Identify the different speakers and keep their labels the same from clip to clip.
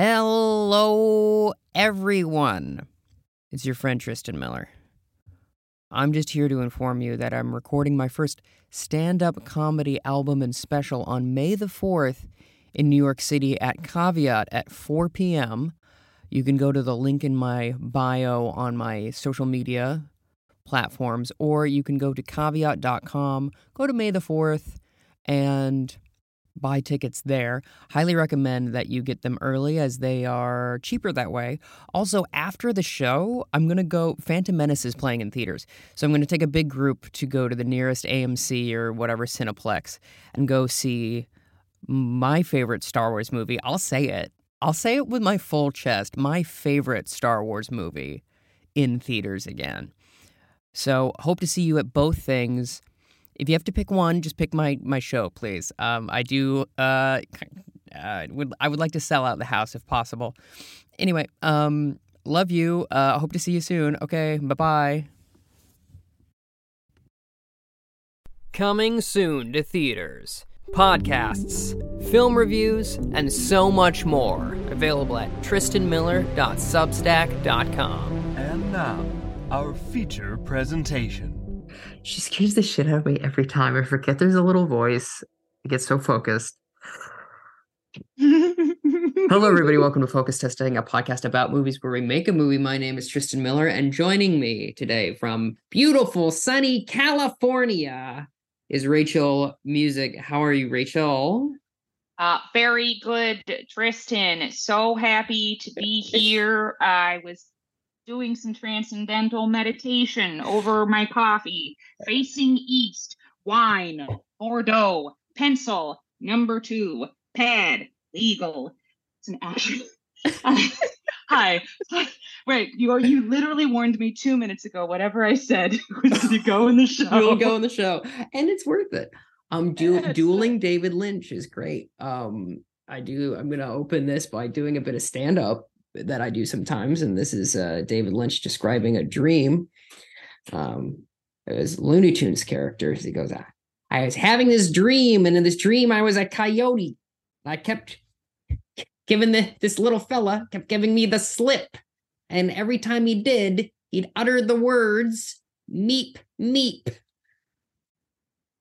Speaker 1: Hello, everyone. It's your friend Tristan Miller. I'm just here to inform you that I'm recording my first stand up comedy album and special on May the 4th in New York City at Caveat at 4 p.m. You can go to the link in my bio on my social media platforms, or you can go to caveat.com, go to May the 4th, and buy tickets there. Highly recommend that you get them early as they are cheaper that way. Also, after the show, I'm going to go. Phantom Menace is playing in theaters. So I'm going to take a big group to go to the nearest AMC or whatever Cineplex and go see my favorite Star Wars movie. I'll say it. I'll say it with my full chest. My favorite Star Wars movie in theaters again. So, hope to see you at both things. If you have to pick one, just pick my my show, please. Um, I do. Uh, uh, would I would like to sell out the house if possible. Anyway, um, love you. Uh, hope to see you soon. Okay, bye bye. Coming soon to theaters, podcasts, film reviews, and so much more. Available at tristanmiller.substack.com.
Speaker 2: And now, our feature presentation.
Speaker 1: She scares the shit out of me every time. I forget there's a little voice. I get so focused. Hello, everybody. Welcome to Focus Testing, a podcast about movies where we make a movie. My name is Tristan Miller, and joining me today from beautiful, sunny California is Rachel Music. How are you, Rachel?
Speaker 3: Uh, very good, Tristan. So happy to be here. I was doing some transcendental meditation over my coffee, facing east, wine, Bordeaux, pencil, number two, pad, legal. It's an action. Hi. Wait, you are you literally warned me two minutes ago. Whatever I said was to go in the show.
Speaker 1: You'll go in the show, and it's worth it. Um, du-
Speaker 3: Yes.
Speaker 1: dueling David Lynch is great. Um, I do. I'm gonna open this by doing a bit of stand up that I do sometimes, and this is uh, David Lynch describing a dream. Um, it was Looney Tunes characters. He goes, "I- "I was having this dream, and in this dream, I was a coyote. I kept giving the this little fella kept giving me the slip, and every time he did, he'd utter the words meep meep."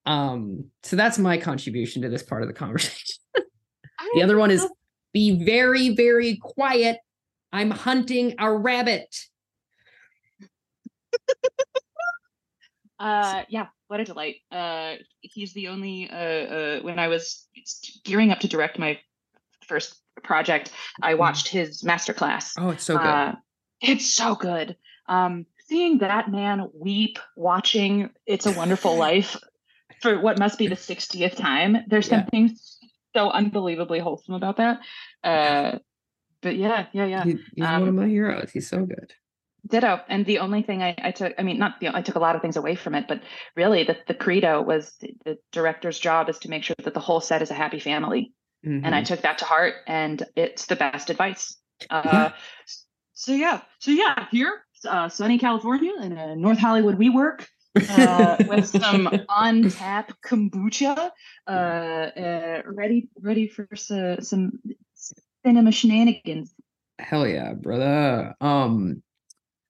Speaker 1: Um, so that's my contribution to this part of the conversation. The other one is be very, very quiet. I'm hunting a rabbit.
Speaker 3: Uh, yeah, what a delight. Uh, he's the only. Uh, uh, when I was gearing up to direct my first project, I watched his masterclass.
Speaker 1: Oh, it's so good.
Speaker 3: Uh, it's so good. Um, seeing that man weep watching "It's a Wonderful Life" for what must be the sixtieth time. There's
Speaker 1: Yeah.
Speaker 3: something so unbelievably wholesome about that. Uh, but yeah, yeah, yeah.
Speaker 1: He- he's one of
Speaker 3: um,
Speaker 1: my heroes. He's so good.
Speaker 3: Ditto. And the only thing I, I took, I mean, not the, I took a lot of things away from it, but really the, the credo was the, the director's job is to make sure that the whole set is a happy family. And I
Speaker 1: Mhm.
Speaker 3: took that to heart and it's the best advice. Uh, So yeah, so yeah, here, uh, sunny California in uh, North Hollywood, we work uh, with some on tap kombucha, uh, uh, ready, ready for so, some cinema shenanigans.
Speaker 1: Hell yeah, brother. Um,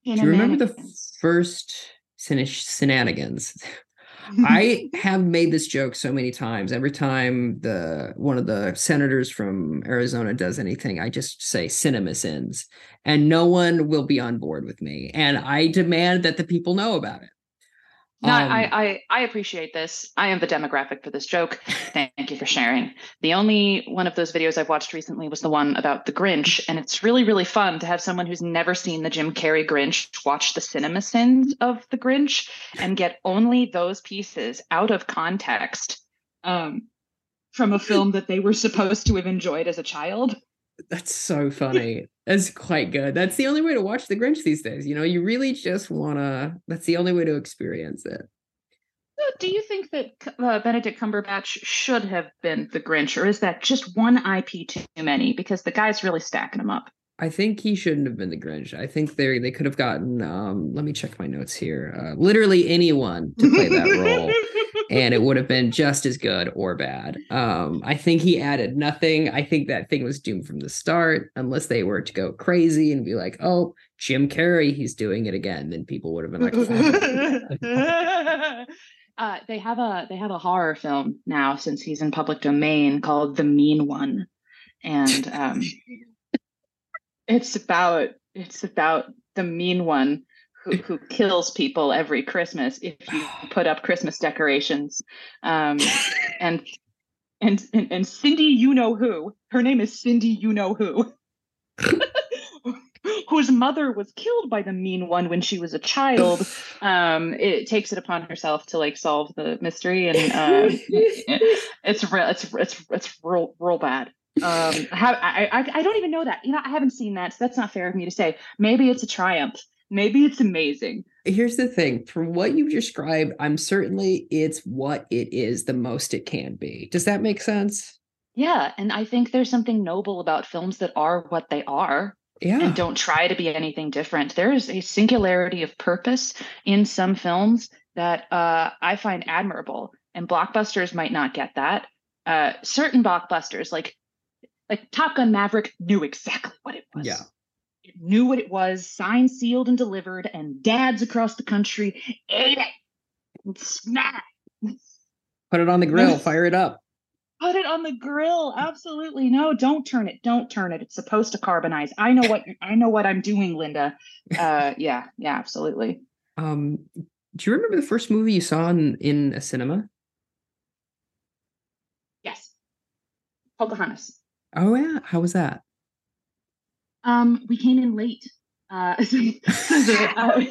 Speaker 1: do you remember the first shenanigans? I have made this joke so many times. Every time the one of the senators from Arizona does anything, I just say cinema sins, and no one will be on board with me. And I demand that the people know about it.
Speaker 3: No,
Speaker 1: Um,
Speaker 3: I, I I appreciate this. I am the demographic for this joke. Thank you for sharing. The only one of those videos I've watched recently was the one about the Grinch, and it's really really fun to have someone who's never seen the Jim Carrey Grinch watch the cinema sins of the Grinch and get only those pieces out of context um, from a film that they were supposed to have enjoyed as a child.
Speaker 1: That's so funny. That's quite good. That's the only way to watch The Grinch these days. You know, you really just wanna. That's the only way to experience it.
Speaker 3: So Do you think that uh, Benedict Cumberbatch should have been the Grinch, or is that just one IP too many? Because the guy's really stacking them up.
Speaker 1: I think he shouldn't have been the Grinch. I think they they could have gotten. Um, let me check my notes here. Uh, literally anyone to play that role, and it would have been just as good or bad. Um, I think he added nothing. I think that thing was doomed from the start, unless they were to go crazy and be like, "Oh, Jim Carrey, he's doing it again." Then people would have been like, oh.
Speaker 3: uh, "They have a they have a horror film now since he's in public domain called The Mean One," and um, it's about it's about the mean one who, who kills people every Christmas if you put up Christmas decorations. Um, and, and and and Cindy, you know who? Her name is Cindy, you know who. whose mother was killed by the mean one when she was a child um it takes it upon herself to like solve the mystery and uh, it's real it's it's it's real real bad um, I, I, I don't even know that. You know, I haven't seen that, so that's not fair of me to say. Maybe it's a triumph. Maybe it's amazing.
Speaker 1: Here's the thing: from what you've described, I'm certainly it's what it is the most it can be. Does that make sense?
Speaker 3: Yeah, and I think there's something noble about films that are what they are.
Speaker 1: Yeah.
Speaker 3: And don't try to be anything different. There is a singularity of purpose in some films that uh, I find admirable, and blockbusters might not get that. Uh, certain blockbusters, like like Top Gun Maverick knew exactly what it was.
Speaker 1: Yeah.
Speaker 3: Knew what it was, signed, sealed, and delivered, and dads across the country ate it snack.
Speaker 1: Put it on the grill, fire it up.
Speaker 3: Put it on the grill. Absolutely. No, don't turn it. Don't turn it. It's supposed to carbonize. I know what I know what I'm doing, Linda. Uh yeah, yeah, absolutely.
Speaker 1: Um do you remember the first movie you saw in, in a cinema?
Speaker 3: Yes. Pocahontas.
Speaker 1: Oh yeah, how was that?
Speaker 3: Um, we came in late. Uh, I,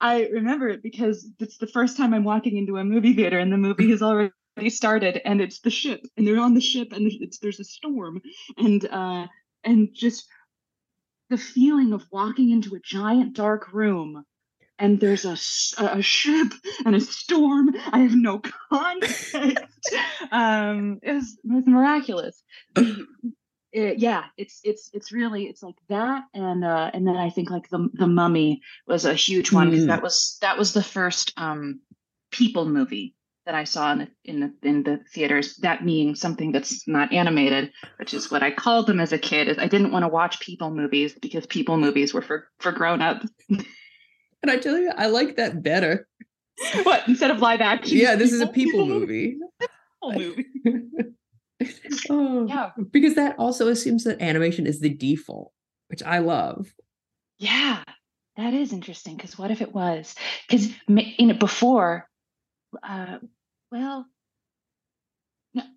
Speaker 3: I remember it because it's the first time I'm walking into a movie theater and the movie has already started and it's the ship and they're on the ship and there's a storm and uh and just the feeling of walking into a giant dark room and there's a, a ship and a storm. I have no context. um, it was, it was miraculous. It, yeah, it's it's it's really it's like that, and uh, and then I think like the the Mummy was a huge one because mm. that was that was the first um, people movie that I saw in the, in the in the theaters. That being something that's not animated, which is what I called them as a kid. Is I didn't want to watch people movies because people movies were for for grown ups.
Speaker 1: And I tell you, I like that better.
Speaker 3: What instead of live action?
Speaker 1: Yeah, this is a people movie. movie. oh, yeah, because that also assumes that animation is the default, which I love.
Speaker 3: Yeah, that is interesting. Because what if it was? Because you know before, uh, well,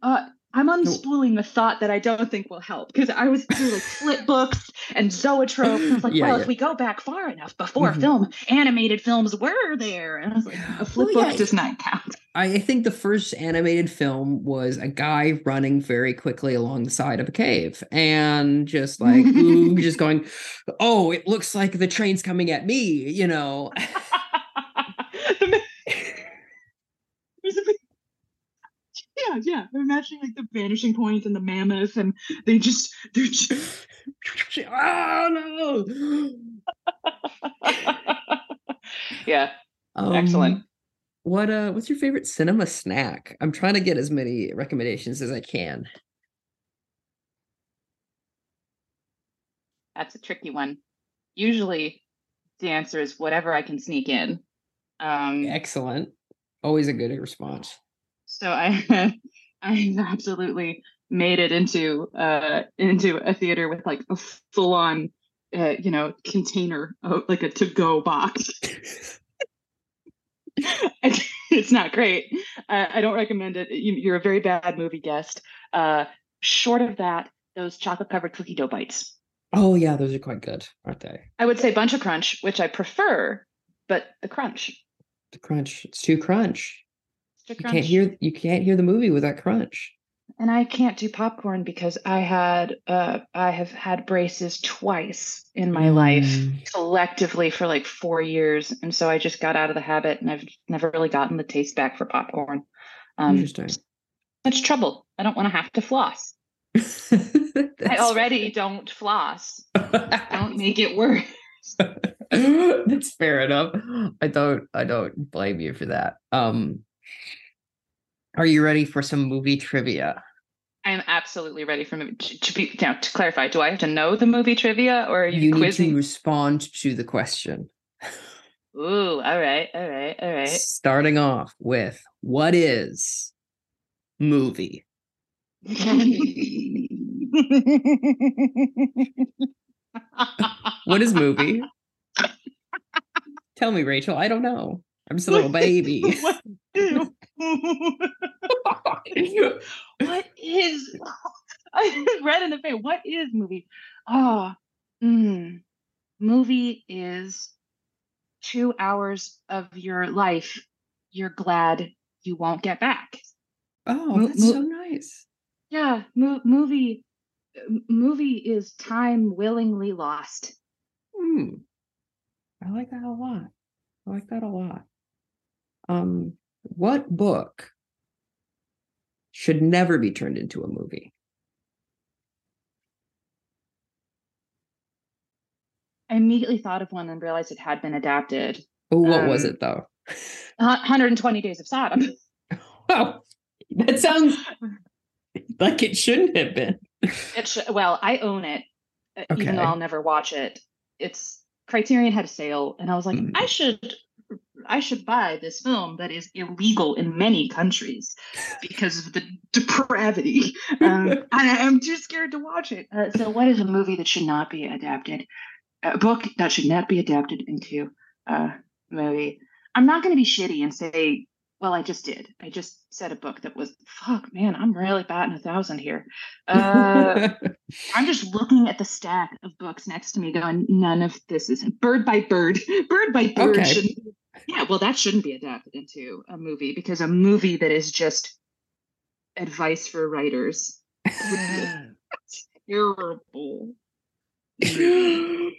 Speaker 3: uh, I'm unspooling the thought that I don't think will help because I was through like flip books and zoetrope. And I was like, yeah, well, yeah. if we go back far enough before mm-hmm. film, animated films were there. And I was like, a flip well, book yeah. does not count.
Speaker 1: I think the first animated film was a guy running very quickly along the side of a cave and just like, ooh, just going, oh, it looks like the train's coming at me, you know.
Speaker 3: yeah, yeah. I'm imagining like the vanishing point and the mammoth, and they just they're just oh no. yeah. Um, Excellent.
Speaker 1: What uh what's your favorite cinema snack? I'm trying to get as many recommendations as I can.
Speaker 3: That's a tricky one. Usually the answer is whatever I can sneak in. Um
Speaker 1: excellent. Always a good response.
Speaker 3: So I I absolutely made it into uh into a theater with like a full on uh, you know container of, like a to go box. it's not great. I, I don't recommend it. You, are a very bad movie guest. Uh, short of that, those chocolate covered cookie dough bites.
Speaker 1: Oh yeah, those are quite good, aren't they?
Speaker 3: I would say bunch of crunch, which I prefer, but the crunch.
Speaker 1: The crunch. It's too crunch you can't hear you can't hear the movie without crunch.
Speaker 3: And I can't do popcorn because I had uh I have had braces twice in my mm. life collectively for like 4 years and so I just got out of the habit and I've never really gotten the taste back for popcorn.
Speaker 1: Um Interesting.
Speaker 3: Much trouble. I don't want to have to floss. I already don't floss. Don't make it worse.
Speaker 1: That's fair enough. I don't I don't blame you for that. Um are you ready for some movie trivia?
Speaker 3: I am absolutely ready for movie. To, be now to clarify, do I have to know the movie trivia or are you,
Speaker 1: You need to respond to the question.
Speaker 3: Ooh, all right, all right, all right.
Speaker 1: Starting off with what is movie? What is movie? Tell me, Rachel. I don't know. I'm just a little baby.
Speaker 3: what, what is? I read in the face. What is movie? Oh, mm, movie is two hours of your life. You're glad you won't get back.
Speaker 1: Oh,
Speaker 3: Mo-
Speaker 1: that's
Speaker 3: mo-
Speaker 1: so nice.
Speaker 3: Yeah, mo- movie. Movie is time willingly lost.
Speaker 1: Hmm. I like that a lot. I like that a lot. Um, what book should never be turned into a movie?
Speaker 3: I immediately thought of one and realized it had been adapted.
Speaker 1: Oh, what was
Speaker 3: Um,
Speaker 1: it though?
Speaker 3: Uh, 120 Days of Sodom.
Speaker 1: Oh, that sounds like it shouldn't have been.
Speaker 3: It sh- well, I own it, uh, even though
Speaker 1: Okay.
Speaker 3: I'll never watch it. It's Criterion had a sale, and I was like,
Speaker 1: Mm.
Speaker 3: I should, I should buy this film that is illegal in many countries because of the depravity. Um, and I- I'm too scared to watch it. Uh, so, what is a movie that should not be adapted? A book that should not be adapted into a movie. I'm not going to be shitty and say. Well, I just did. I just said a book that was fuck, man. I'm really batting a thousand here. Uh, I'm just looking at the stack of books next to me, going, none of this is bird by bird, bird by bird.
Speaker 1: Okay.
Speaker 3: Shouldn't, yeah, well, that shouldn't be adapted into a movie because a movie that is just advice for writers would be terrible. Because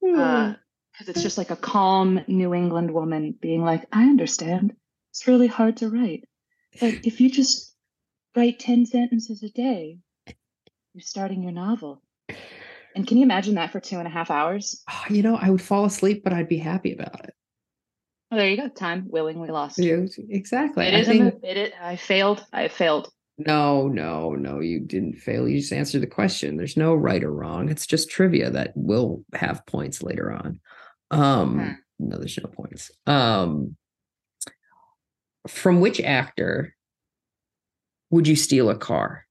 Speaker 3: it's just like a calm New England woman being like, I understand. It's really hard to write. But if you just write 10 sentences a day, you're starting your novel. And can you imagine that for two and a half hours?
Speaker 1: Ah, you know, I would fall asleep, but I'd be happy about it.
Speaker 3: Oh, there you go. Time willingly lost.
Speaker 1: Yeah, exactly.
Speaker 3: It
Speaker 1: I
Speaker 3: is a
Speaker 1: think
Speaker 3: mo- it is, I failed. I failed.
Speaker 1: no, no, no, you didn't fail. You just answered the question. There's no right or wrong. It's just trivia that will have points later on. Um,
Speaker 3: Hmm.
Speaker 1: no, there's no points. Um, from which actor would you steal a car?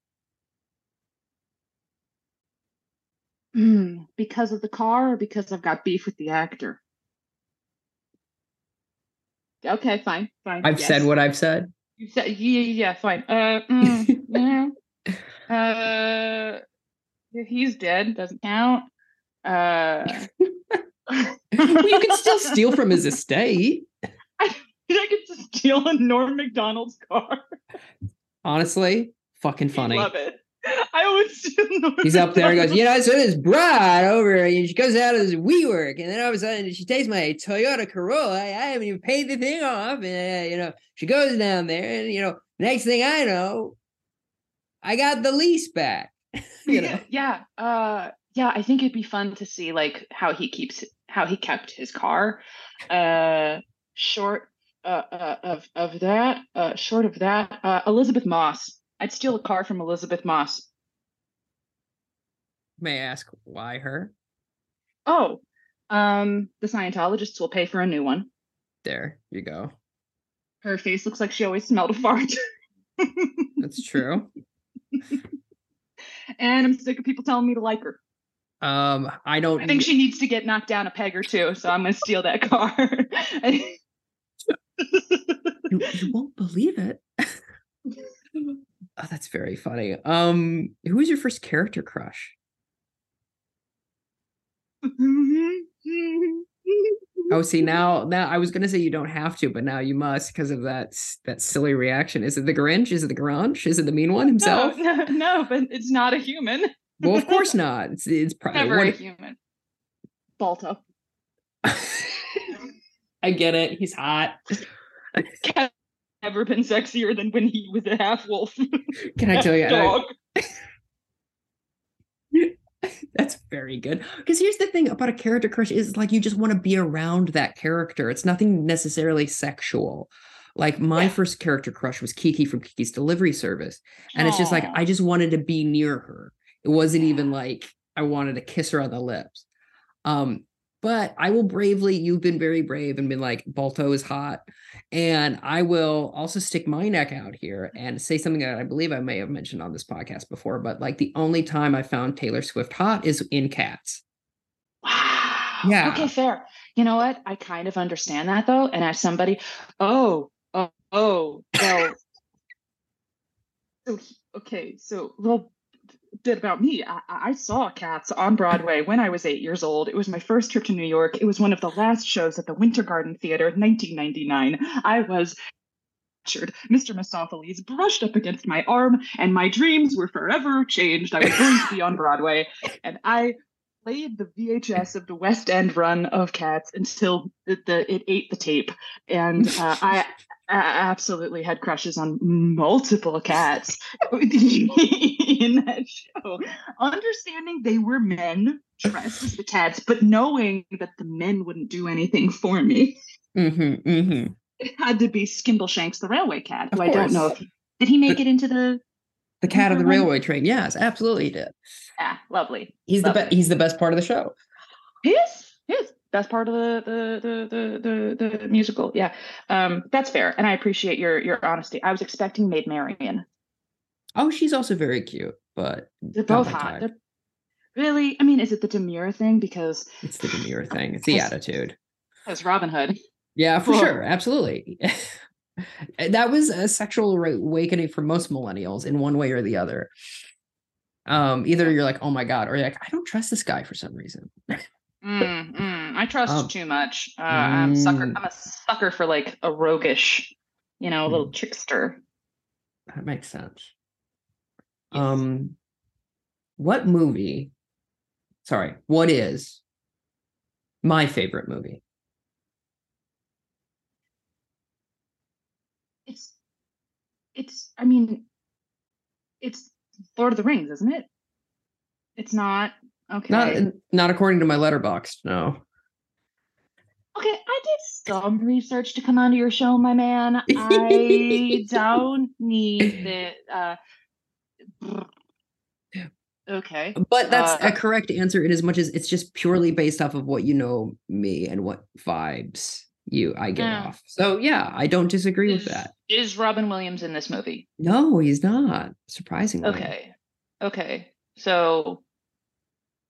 Speaker 3: Hmm, because of the car or because I've got beef with the actor? Okay, fine, fine.
Speaker 1: I've said what I've said.
Speaker 3: You said yeah, yeah, fine. Uh, mm, yeah. Uh, he's dead. Doesn't count. Uh,
Speaker 1: well, you can still steal from his estate.
Speaker 3: I could just steal a Norm Macdonald's car.
Speaker 1: Honestly, fucking
Speaker 3: I
Speaker 1: funny.
Speaker 3: love it. I Norm.
Speaker 1: He's up there and goes, you know, so this broad over, and she goes out of this WeWork, and then all of a sudden she takes my Toyota Corolla. I, I haven't even paid the thing off, and uh, you know, she goes down there, and you know, next thing I know, I got the lease back. you know,
Speaker 3: yeah, yeah, uh, yeah. I think it'd be fun to see like how he keeps how he kept his car. Uh, short uh, uh, of of that, uh, short of that, uh, Elisabeth Moss. I'd steal a car from Elisabeth Moss.
Speaker 1: may I ask why her?
Speaker 3: Oh, um, the Scientologists will pay for a new one.
Speaker 1: There you go.
Speaker 3: Her face looks like she always smelled a fart.
Speaker 1: That's true.
Speaker 3: and I'm sick of people telling me to like her.
Speaker 1: Um, I don't.
Speaker 3: I think she needs to get knocked down a peg or two, so I'm gonna steal that car.
Speaker 1: you, you won't believe it. oh, that's very funny. Um, who was your first character crush? Oh, see now, now I was gonna say you don't have to, but now you must because of that that silly reaction. Is it the Grinch? Is it the Grunch? Is it the mean one himself?
Speaker 3: No, no, no, but it's not a human.
Speaker 1: Well, of course not. It's it's probably
Speaker 3: Never a human. Balto.
Speaker 1: I get it. He's hot.
Speaker 3: Cat never been sexier than when he was a half wolf.
Speaker 1: Can I tell you? and I-
Speaker 3: Dog.
Speaker 1: That's very good. Because here's the thing about a character crush is like you just want to be around that character. It's nothing necessarily sexual. Like my
Speaker 3: Yeah.
Speaker 1: first character crush was Kiki from Kiki's Delivery Service. And it's just like I just wanted to be near her. It wasn't even like I wanted to kiss her on the lips. Um, but I will bravely, you've been very brave and been like, Balto is hot. And I will also stick my neck out here and say something that I believe I may have mentioned on this podcast before, but like the only time I found Taylor Swift hot is in Cats.
Speaker 3: Wow.
Speaker 1: Yeah.
Speaker 3: Okay, fair. You know what? I kind of understand that though. And as somebody, oh, oh, oh, well. so, okay, so little bit about me. I, I saw Cats on Broadway when I was eight years old. It was my first trip to New York. It was one of the last shows at the Winter Garden Theater in 1999. I was captured. Mr. Mistoffelees brushed up against my arm, and my dreams were forever changed. I was going to be on Broadway, and I played the VHS of the West End run of Cats until the, the it ate the tape, and uh, I. I absolutely had crushes on multiple cats in that show. Understanding they were men dressed as the cats, but knowing that the men wouldn't do anything for me
Speaker 1: Mm-hmm, mm-hmm.
Speaker 3: it had to be Skimbleshanks the railway cat, who I don't know if did he make it into the
Speaker 1: The cat of the
Speaker 3: Mhm.
Speaker 1: railway train. Yes, absolutely he did.
Speaker 3: ah lovely.
Speaker 1: He's the best he's the best part of the show.
Speaker 3: He is. He is. Best part of the the, the the the the musical. Yeah. Um that's fair. And I appreciate your your honesty. I was expecting Maid Marian.
Speaker 1: Oh, she's also very cute, but
Speaker 3: They're both hot. They're really I mean, is it the demure thing? Because
Speaker 1: It's the demure thing. It's the attitude.
Speaker 3: as Robin Hood.
Speaker 1: Yeah, for
Speaker 3: Well-
Speaker 1: sure. Absolutely. that was a sexual awakening for most millennials in one way or the other. Um, either you're like, oh my God, or you're like, I don't trust this guy for some reason.
Speaker 3: Mm, mm, I trust
Speaker 1: Um,
Speaker 3: too much. Uh, I'm sucker.
Speaker 1: mm.
Speaker 3: I'm a sucker for like a roguish, you know, a little
Speaker 1: Mm.
Speaker 3: trickster.
Speaker 1: That makes sense.
Speaker 3: Yes.
Speaker 1: Um, what movie? Sorry, what is my favorite movie?
Speaker 3: it's it's i mean it's lord of the rings isn't it it's not okay
Speaker 1: Not not according to my Letterboxd. No.
Speaker 3: okay i did some research to come onto your show my man i don't need the uh okay
Speaker 1: But that's
Speaker 3: Uh,
Speaker 1: a correct answer in as much as it's just purely based off of what you know me and what vibes you I get
Speaker 3: Yeah.
Speaker 1: off. So yeah, I don't disagree with that.
Speaker 3: is robin williams in this movie
Speaker 1: No, he's not. Surprisingly.
Speaker 3: okay okay so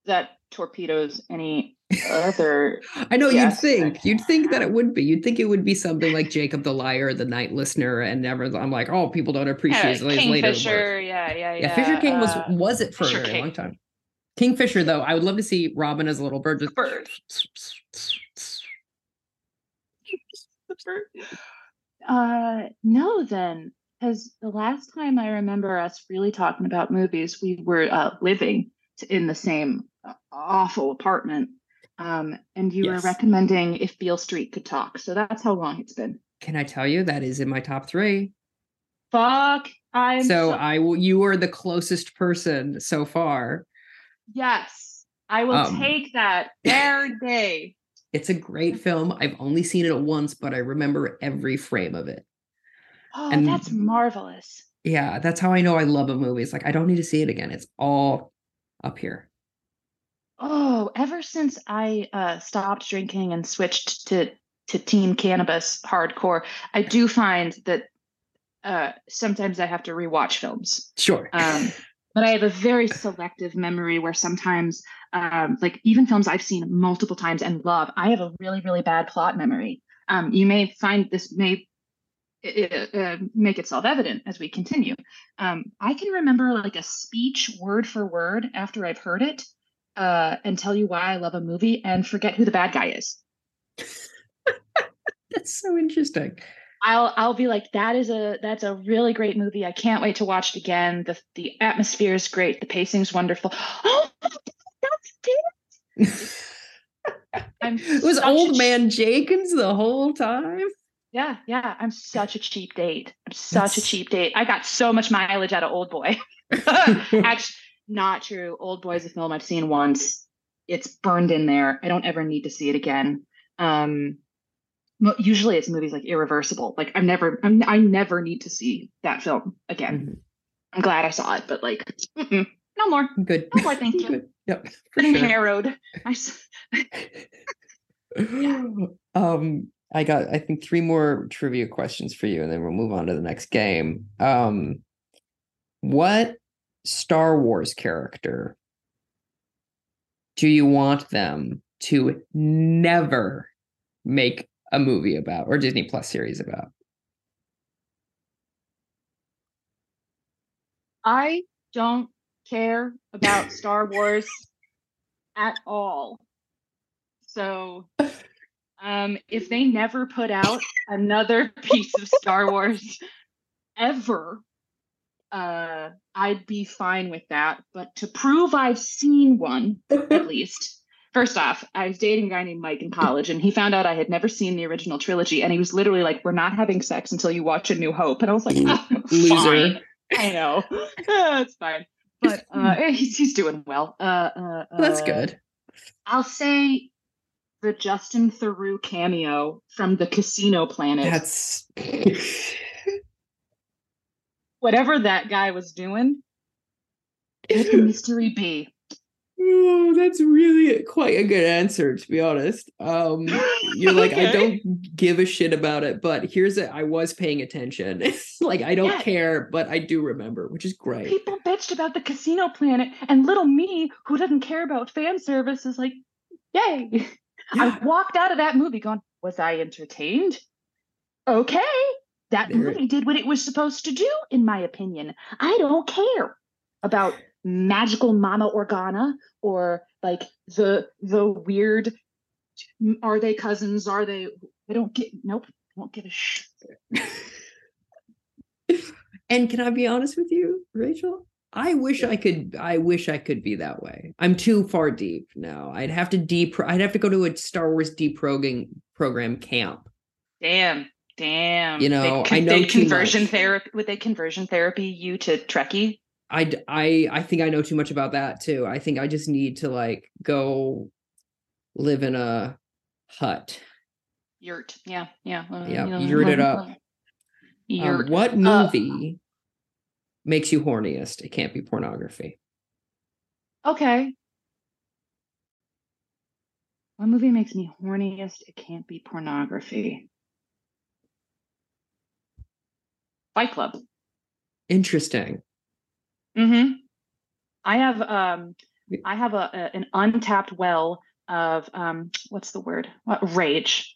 Speaker 3: that torpedoes any other
Speaker 1: I know you'd think. You'd think that it would be. You'd think it would be something like Jacob the Liar, the night listener, and never I'm like, oh, people don't appreciate
Speaker 3: yeah,
Speaker 1: his later.
Speaker 3: Kingfisher, yeah, yeah, yeah.
Speaker 1: Yeah, Fisher King was
Speaker 3: uh,
Speaker 1: was it for
Speaker 3: Fisher
Speaker 1: a very
Speaker 3: King.
Speaker 1: long time. Kingfisher, though, I would love to see Robin as a little bird. Just
Speaker 3: bird. Uh, no, then, because the last time I remember us really talking about movies, we were uh, living in the same awful apartment. Um, and you
Speaker 1: Yes.
Speaker 3: were recommending if Beale Street could talk. So that's how long it's been.
Speaker 1: Can I tell you that is in my top three?
Speaker 3: Fuck. I'm
Speaker 1: so I will. You are the closest person so far.
Speaker 3: yes, I will
Speaker 1: Um,
Speaker 3: take that every day.
Speaker 1: It's a great film. I've only seen it once, but I remember every frame of it.
Speaker 3: Oh,
Speaker 1: and-
Speaker 3: that's marvelous.
Speaker 1: Yeah, that's how I know I love a movie. It's like I don't need to see it again. It's all up here.
Speaker 3: Oh, ever since I uh, stopped drinking and switched to to teen cannabis hardcore, I do find that uh, sometimes I have to rewatch films.
Speaker 1: Sure.
Speaker 3: Um, but I have a very selective memory where sometimes, um, like even films I've seen multiple times and love, I have a really really bad plot memory. Um, you may find this may uh, make itself evident as we continue. Um, I can remember like a speech word for word after I've heard it uh, and tell you why I love a movie and forget who the bad guy is.
Speaker 1: That's so interesting.
Speaker 3: I'll I'll be like that is a that's a really great movie. I can't wait to watch it again. The the atmosphere is great. The pacing's wonderful. Oh, that's it. I'm
Speaker 1: it was old man Jenkins the whole time.
Speaker 3: Yeah, yeah. I'm such a cheap date. I'm such a cheap date. I got so much mileage out of old boy. Actually, not true. Old Boy's a film I've seen once. It's burned in there. I don't ever need to see it again. Um, usually it's movies like Irreversible. Like I'm never, I'm, I never need to see that film again.
Speaker 1: Mhm.
Speaker 3: I'm glad I saw it, but like, mm-mm, no more.
Speaker 1: Good.
Speaker 3: No more, thank you.
Speaker 1: Good. Yep.
Speaker 3: Getting
Speaker 1: sure.
Speaker 3: harrowed. I s-
Speaker 1: um i got i think three more trivia questions for you and then we'll move on to the next game um what star wars character do you want them to never make a movie about or disney plus series about
Speaker 3: I don't care about Star Wars at all. So, um, if they never put out another piece of Star Wars ever, uh, I'd be fine with that. But to prove I've seen one, at least. First off, I was dating a guy named Mike in college, and he found out I had never seen the original trilogy, and he was literally like, "We're not having sex until you watch A New Hope," and I was like, "Oh,
Speaker 1: Loser.
Speaker 3: fine. I know, Uh, it's fine." But uh, he's he's doing well. Uh, uh,
Speaker 1: that's
Speaker 3: uh,
Speaker 1: good
Speaker 3: I'll say the Justin Theroux cameo from the Casino Planet.
Speaker 1: that's
Speaker 3: Whatever that guy was doing, let the mystery be.
Speaker 1: Oh, that's really quite a good answer, to be honest. Um, you're like, I don't give a shit about it, but here's it. I was paying attention. like, I don't
Speaker 3: Yeah.
Speaker 1: care, but I do remember, which is great.
Speaker 3: People bitched about the Casino Planet, and little me, who doesn't care about fan service, is like, yay.
Speaker 1: Yeah.
Speaker 3: I walked out of that movie going, was I entertained? Okay. That
Speaker 1: There-
Speaker 3: movie did what it was supposed to do, in my opinion. I don't care about magical Mama Organa or like the the weird are they cousins? Are they I don't get nope. I don't give a sh
Speaker 1: And can I be honest with you, Rachel? I wish I could. I wish I could be that way. I'm too far deep now. I'd have to deep. I'd have to go to a Star Wars deprogramming program camp.
Speaker 3: Damn. Damn.
Speaker 1: You
Speaker 3: They'd
Speaker 1: know,
Speaker 3: con-
Speaker 1: I know
Speaker 3: they'd conversion
Speaker 1: much.
Speaker 3: therapy would they conversion therapy you to Trekkie?
Speaker 1: I I I think I know too much about that too. I think I just need to like go live in a hut.
Speaker 3: Yurt. Yeah, yeah. uh,
Speaker 1: Yeah,
Speaker 3: you know,
Speaker 1: yurt it
Speaker 3: uh,
Speaker 1: up.
Speaker 3: uh,
Speaker 1: Um,
Speaker 3: Yurt.
Speaker 1: what
Speaker 3: Uh,
Speaker 1: movie makes you horniest? It can't be pornography.
Speaker 3: Okay. What movie makes me horniest? It can't be pornography. Fight Club.
Speaker 1: Interesting.
Speaker 3: Mm-hmm. I have um I have a, a an untapped well of um what's the word? What rage.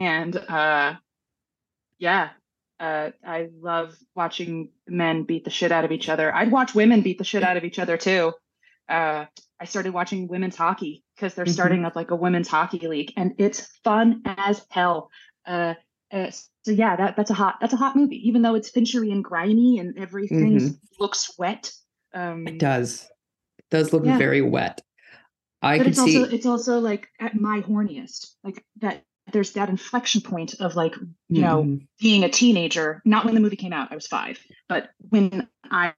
Speaker 3: And uh yeah. Uh I love watching men beat the shit out of each other. I'd watch women beat the shit out of each other too. Uh I started watching women's hockey because they're
Speaker 1: Mhm.
Speaker 3: starting up like a women's hockey league and it's fun as hell. Uh uh, so yeah, that that's a hot that's a hot movie, even though it's finchery and grimy and everything looks wet. Um,
Speaker 1: It does. It does look
Speaker 3: Yeah.
Speaker 1: very wet. I
Speaker 3: but
Speaker 1: could
Speaker 3: it's
Speaker 1: see.
Speaker 3: also it's also like at my horniest, like that. There's that inflection point of like you know
Speaker 1: Mhm.
Speaker 3: being a teenager. Not when the movie came out, I was five, but when I,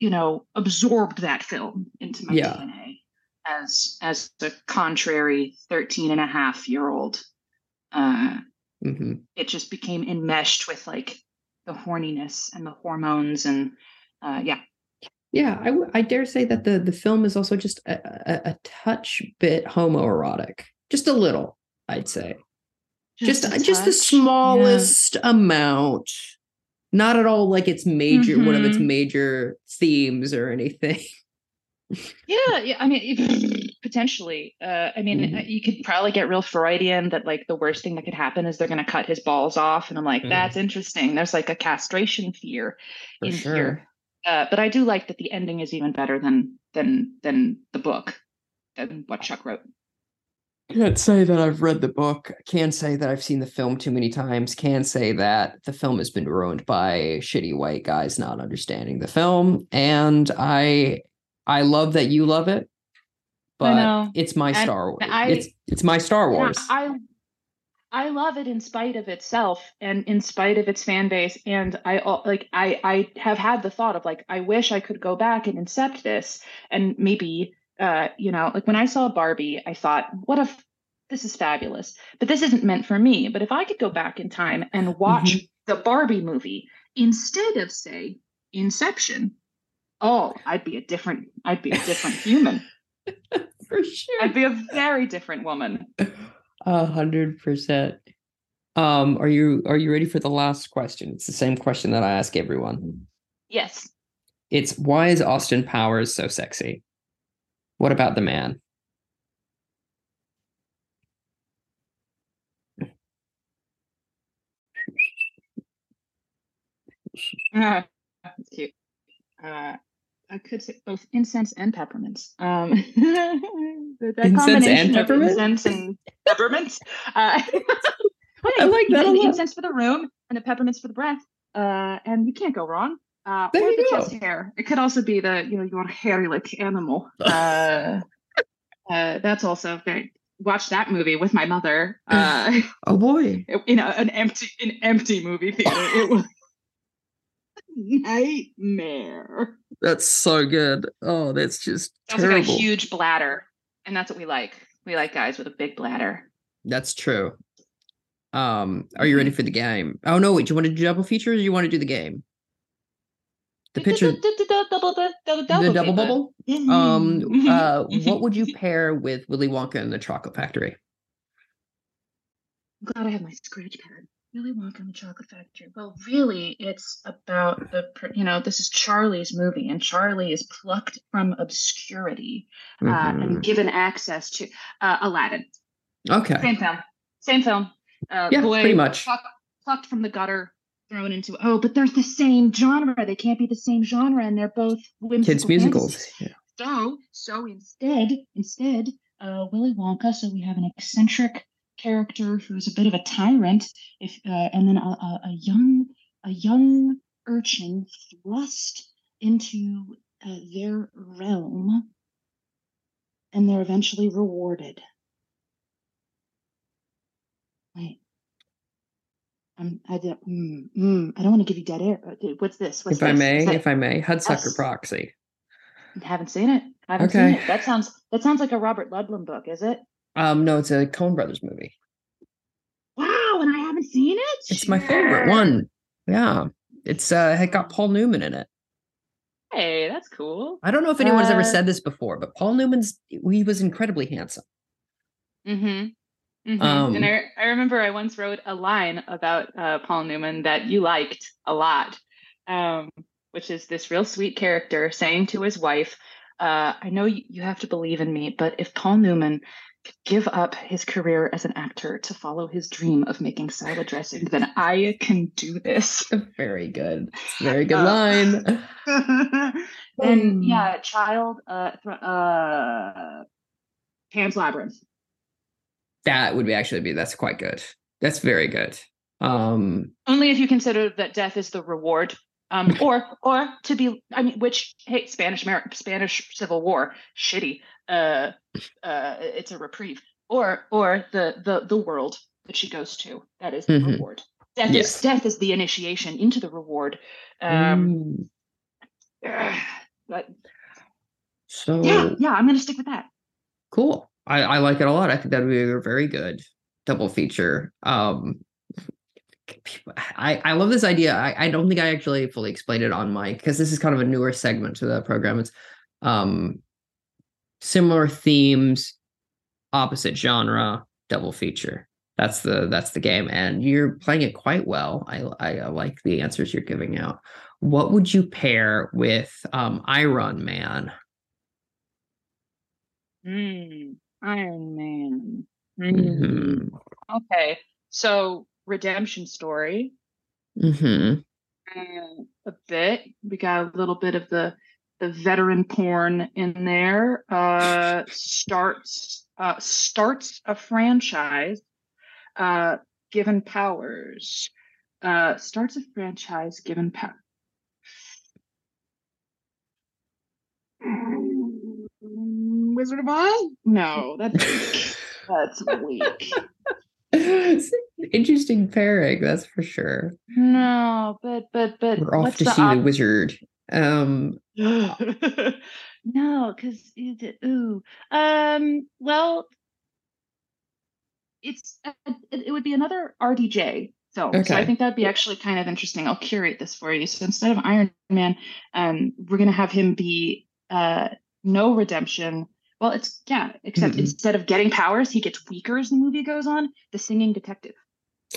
Speaker 3: you know, absorbed that film into my
Speaker 1: Yeah.
Speaker 3: DNA as as a contrary 13 and a half year old. Uh,
Speaker 1: Mhm.
Speaker 3: it just became enmeshed with like the horniness and the hormones and uh yeah
Speaker 1: Yeah, I, w- I dare say that the the film is also just a, a, a touch bit homoerotic, just a little, I'd say, just
Speaker 3: a
Speaker 1: just, the smallest amount. Not at all like it's major, one of its
Speaker 3: Mhm.
Speaker 1: major themes or anything.
Speaker 3: yeah yeah i mean potentially uh i mean uh, you could probably get real freudian that like the worst thing that could happen is they're going to cut his balls off and i'm like
Speaker 1: Mhm.
Speaker 3: that's interesting there's like a castration fear
Speaker 1: For
Speaker 3: in
Speaker 1: sure.
Speaker 3: here uh but i do like that the ending is even better than than than the book than what chuck wrote
Speaker 1: Can't say that I've read the book. Can say that I've seen the film too many times. Can say that the film has been ruined by shitty white guys not understanding the film. And I I love that you love it, but it's my
Speaker 3: And
Speaker 1: Star Wars.
Speaker 3: I-
Speaker 1: it's it's my Star Wars.
Speaker 3: I I love it in spite of itself and in spite of its fan base. And I like I I have had the thought of like I wish I could go back and incept this and maybe uh you know like when I saw Barbie I thought what if this is fabulous but this isn't meant for me. But if I could go back in time and watch the Barbie movie instead of say Inception, oh I'd be a different I'd be a different human.
Speaker 1: For sure.
Speaker 3: I'd be a very different woman.
Speaker 1: A hundred percent. Um, are you are you ready for the last question? It's the same question that I ask everyone.
Speaker 3: Yes.
Speaker 1: It's why is Austin Powers so sexy? What about the man?
Speaker 3: Uh, that's cute. Uh, I could say both incense and peppermints. Um, the, the
Speaker 1: Incense and
Speaker 3: combination of
Speaker 1: peppermint?
Speaker 3: Incense and peppermints. Uh,
Speaker 1: I like that a
Speaker 3: the
Speaker 1: lot.
Speaker 3: incense for the room and the peppermints for the breath. Uh, and you can't go wrong. Uh,
Speaker 1: There
Speaker 3: or
Speaker 1: you
Speaker 3: the
Speaker 1: go.
Speaker 3: chest hair. It could also be the you know your hairy like animal. Uh, uh, that's also very. Watch that movie with my mother. Uh,
Speaker 1: Oh boy.
Speaker 3: in a, an empty an empty movie theater. It was nightmare.
Speaker 1: That's so good. Oh, that's just
Speaker 3: She also got a huge bladder, and that's what we like. We like guys with a big bladder.
Speaker 1: That's true. Um, are you ready for the game? Oh no, wait, do you want to do double features or do you want to do the game? The picture
Speaker 3: double the double
Speaker 1: the double bubble? Um uh what would you pair with Willy Wonka and the Chocolate Factory?
Speaker 3: I'm glad I have my scratch pad. Willy Wonka and the Chocolate Factory. Well, really, it's about the you know this is Charlie's movie, and Charlie is plucked from obscurity uh,
Speaker 1: Mhm.
Speaker 3: and given access to uh, Aladdin.
Speaker 1: Okay.
Speaker 3: Same film. Same film. Uh,
Speaker 1: Yeah,
Speaker 3: boy
Speaker 1: pretty much.
Speaker 3: Plucked, plucked from the gutter, thrown into. Oh, but they're the same genre. They can't be the same genre, and they're both whimsical
Speaker 1: Kids musicals. Yeah.
Speaker 3: So, so instead, instead, uh, Willy Wonka. So we have an eccentric character who's a bit of a tyrant, if uh, and then a, a, a young, a young urchin thrust into uh, their realm, and they're eventually rewarded. Wait. I'm, I, don't- mm, mm, I don't want to give you dead air. Uh, What's this? What's
Speaker 1: If I may,
Speaker 3: that-
Speaker 1: if I may, Hudsucker
Speaker 3: Yes.
Speaker 1: Proxy.
Speaker 3: haven't seen it. Haven't
Speaker 1: Okay.
Speaker 3: seen it. That sounds that sounds like a Robert Ludlum book, is it?
Speaker 1: Um, no, it's a Coen Brothers movie.
Speaker 3: Wow, and I haven't seen it.
Speaker 1: It's my favorite one. Yeah. It's uh it got Paul Newman in it.
Speaker 3: Hey, that's cool.
Speaker 1: I don't know if anyone's ever
Speaker 3: Uh,
Speaker 1: said this before, but Paul Newman's he was incredibly handsome.
Speaker 3: Mm-hmm. mm-hmm.
Speaker 1: Um,
Speaker 3: and I, I remember I once wrote a line about uh, Paul Newman that you liked a lot, um, which is this real sweet character saying to his wife, uh, I know you, you have to believe in me, but if Paul Newman give up his career as an actor to follow his dream of making salad dressing, then I can do this.
Speaker 1: Very good. Very good
Speaker 3: Uh,
Speaker 1: line.
Speaker 3: and
Speaker 1: Um,
Speaker 3: yeah, child, uh, th- uh, Pan's Labyrinth.
Speaker 1: That would be actually be that's quite good. That's very good. Um
Speaker 3: Only if you consider that death is the reward, um, or or to be, I mean, which hey, Spanish Amer- Spanish Civil War, shitty. Uh, uh, it's a reprieve, or or the the the world that she goes to. That is the
Speaker 1: Mhm.
Speaker 3: reward. Death
Speaker 1: Yes.
Speaker 3: is death is the initiation into the reward. Um,
Speaker 1: mm,
Speaker 3: but
Speaker 1: so
Speaker 3: yeah, yeah, I'm gonna stick with that.
Speaker 1: cool. I, I like it a lot. I think that would be a very good double feature. Um I, I love this idea. I, I don't think I actually fully explained it on mic because this is kind of a newer segment to the program. It's um similar themes, opposite genre, double feature. That's the that's the game, and you're playing it quite well. I I, I like the answers you're giving out. What would you pair with um Iron Man?
Speaker 3: Mm, Iron Man.
Speaker 1: Mhm.
Speaker 3: Okay, so redemption story.
Speaker 1: Mm-hmm.
Speaker 3: uh, a bit. We got a little bit of the the veteran porn in there. Uh, starts uh, starts a franchise. Uh, given powers. Uh, starts a franchise given power. Wizard of Oz? No, that's weak. that's weak.
Speaker 1: Interesting pairing, that's for sure.
Speaker 3: No, but but but
Speaker 1: We're off to
Speaker 3: the
Speaker 1: see the wizard. Um,
Speaker 3: no, because ooh, um, well, it's uh, it, it would be another RDJ film,
Speaker 1: Okay.
Speaker 3: so I think that'd be actually kind of interesting. I'll curate this for you. So instead of Iron Man, um, we're gonna have him be uh no redemption. Well, it's yeah, except
Speaker 1: Mhm.
Speaker 3: instead of getting powers, he gets weaker as the movie goes on. The singing detective.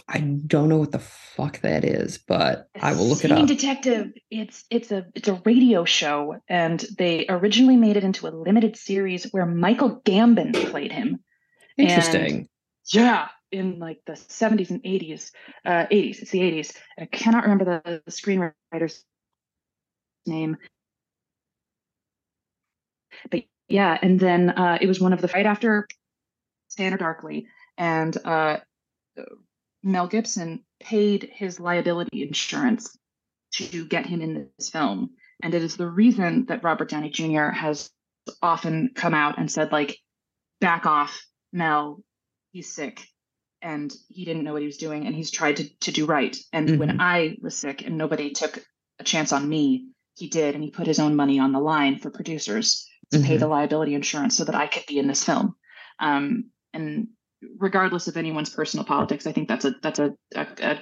Speaker 1: I don't know what the fuck that is, but I will look it up. Singing.
Speaker 3: Detective. It's it's a it's a radio show, and they originally made it into a limited series where Michael Gambon played him. and-
Speaker 1: Interesting.
Speaker 3: Yeah, in like the seventies and eighties. Uh, eighties. It's the eighties. I cannot remember the, the screenwriter's name. But yeah, and then uh, it was one of the right after Scanner Darkly, and uh, Mel Gibson paid his liability insurance to get him in this film. And it is the reason that Robert Downey Jr. has often come out and said, like, back off, Mel, he's sick. And he didn't know what he was doing, and he's tried to, to do right. And
Speaker 1: Mhm.
Speaker 3: when I was sick and nobody took a chance on me, he did, and he put his own money on the line for producers to pay
Speaker 1: Mhm.
Speaker 3: the liability insurance so that I could be in this film. Um, and regardless of anyone's personal politics, I think that's a that's a, a, a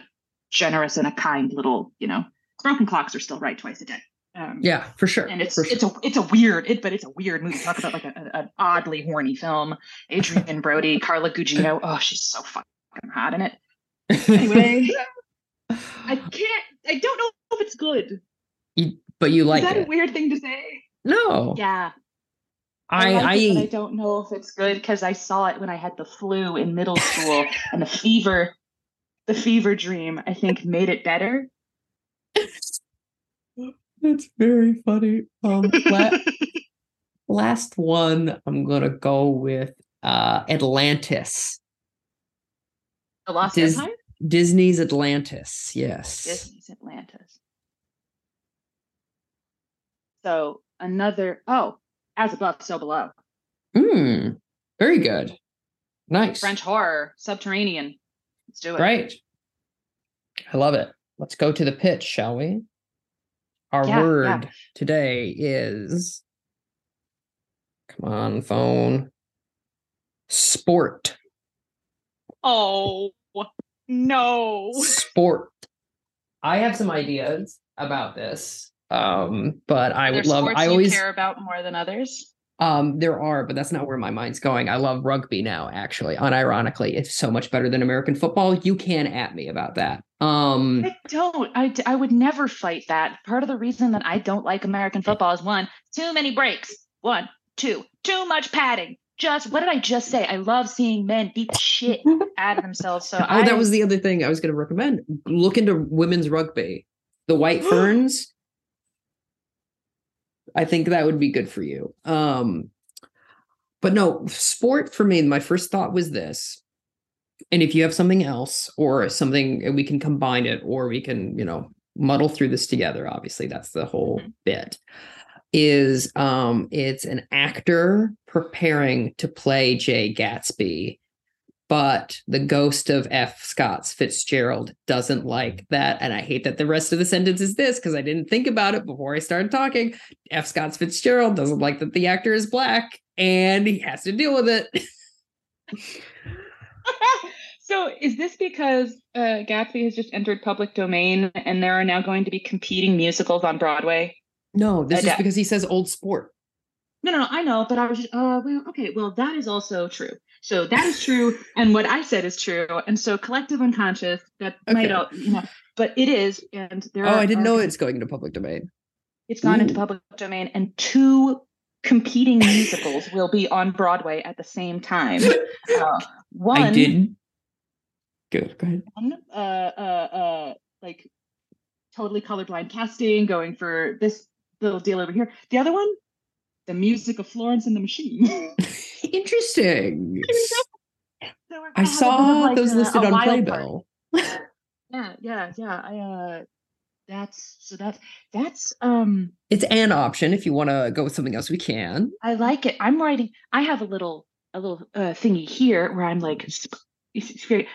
Speaker 3: generous and a kind little, you know, broken clocks are still right twice a day. Um,
Speaker 1: Yeah, for sure.
Speaker 3: and it's
Speaker 1: sure.
Speaker 3: it's a it's a weird it, but it's a weird movie. Talk about like a, a- an oddly horny film. Adrien Brody, Carla Gugino. Oh, she's so fucking hot in it. Anyway, I can't. I don't know if it's good.
Speaker 1: You- but you like
Speaker 3: Is that
Speaker 1: it.
Speaker 3: a weird thing to say?
Speaker 1: no.
Speaker 3: Yeah,
Speaker 1: I
Speaker 3: like
Speaker 1: I,
Speaker 3: it, but I don't know if it's good because I saw it when I had the flu in middle school, and the fever, the fever dream, I think made it better.
Speaker 1: That's very funny. Um, la- last one, I'm gonna go with uh Atlantis.
Speaker 3: the Lost
Speaker 1: Dis-
Speaker 3: Empire,
Speaker 1: Disney's Atlantis. Yes.
Speaker 3: Disney's Atlantis. So another oh, as above, so below.
Speaker 1: Mm, very good. Nice.
Speaker 3: French horror, subterranean. Let's do it.
Speaker 1: Great. I love it. Let's go to the pitch, shall we? Our
Speaker 3: Yeah, yeah.
Speaker 1: word today is come on, phone. Sport.
Speaker 3: Oh no.
Speaker 1: Sport. I have some ideas about this. Um, but I would love I always
Speaker 3: care about more than others.
Speaker 1: um there are, but that's not where my mind's going. I love rugby now, actually. Unironically, it's so much better than American football. You can at me about that. Um
Speaker 3: I don't. I, I would never fight that. Part of the reason that I don't like American football is one, too many breaks. One, two, too much padding. Just what did I just say? I love seeing men beat shit out of themselves. So
Speaker 1: Oh,
Speaker 3: I,
Speaker 1: that was the other thing I was going to recommend. Look into women's rugby. The White Ferns. I think that would be good for you. Um, but no, sport for me, my first thought was this. And if you have something else or something, we can combine it or we can, you know, muddle through this together. Obviously, that's the whole
Speaker 3: Mhm.
Speaker 1: bit. Is um it's an actor preparing to play Jay Gatsby but the ghost of F. Scott Fitzgerald doesn't like that. And I hate that the rest of the sentence is this because I didn't think about it before I started talking. F. Scott Fitzgerald doesn't like that the actor is black and he has to deal with it.
Speaker 3: so is this because uh, Gatsby has just entered public domain and there are now going to be competing musicals on Broadway?
Speaker 1: No, this is
Speaker 3: Adapt-
Speaker 1: because he says old sport.
Speaker 3: No, no, I know, but I was just, uh, well, okay, well, that is also true. So that is true, and what I said is true, and so collective unconscious that might,
Speaker 1: Okay.
Speaker 3: all, you know, but it is, and there.
Speaker 1: Oh,
Speaker 3: are,
Speaker 1: I didn't
Speaker 3: are
Speaker 1: know it's going into public domain.
Speaker 3: It's gone into public domain, and two competing musicals will be on Broadway at the same time. Uh, one,
Speaker 1: I didn't. Good. Go ahead.
Speaker 3: one, uh, uh, uh, like totally colorblind casting, going for this little deal over here. The other one, the music of Florence and the Machine.
Speaker 1: Interesting. I
Speaker 3: gonna have a bit of,
Speaker 1: saw
Speaker 3: like,
Speaker 1: those
Speaker 3: a-
Speaker 1: listed
Speaker 3: a
Speaker 1: on. Playbill.
Speaker 3: Yeah, yeah, yeah. I uh that's so that's that's um
Speaker 1: It's an option. If you want to go with something else, we can.
Speaker 3: I like it. I'm writing I have a little a little uh thingy here where I'm like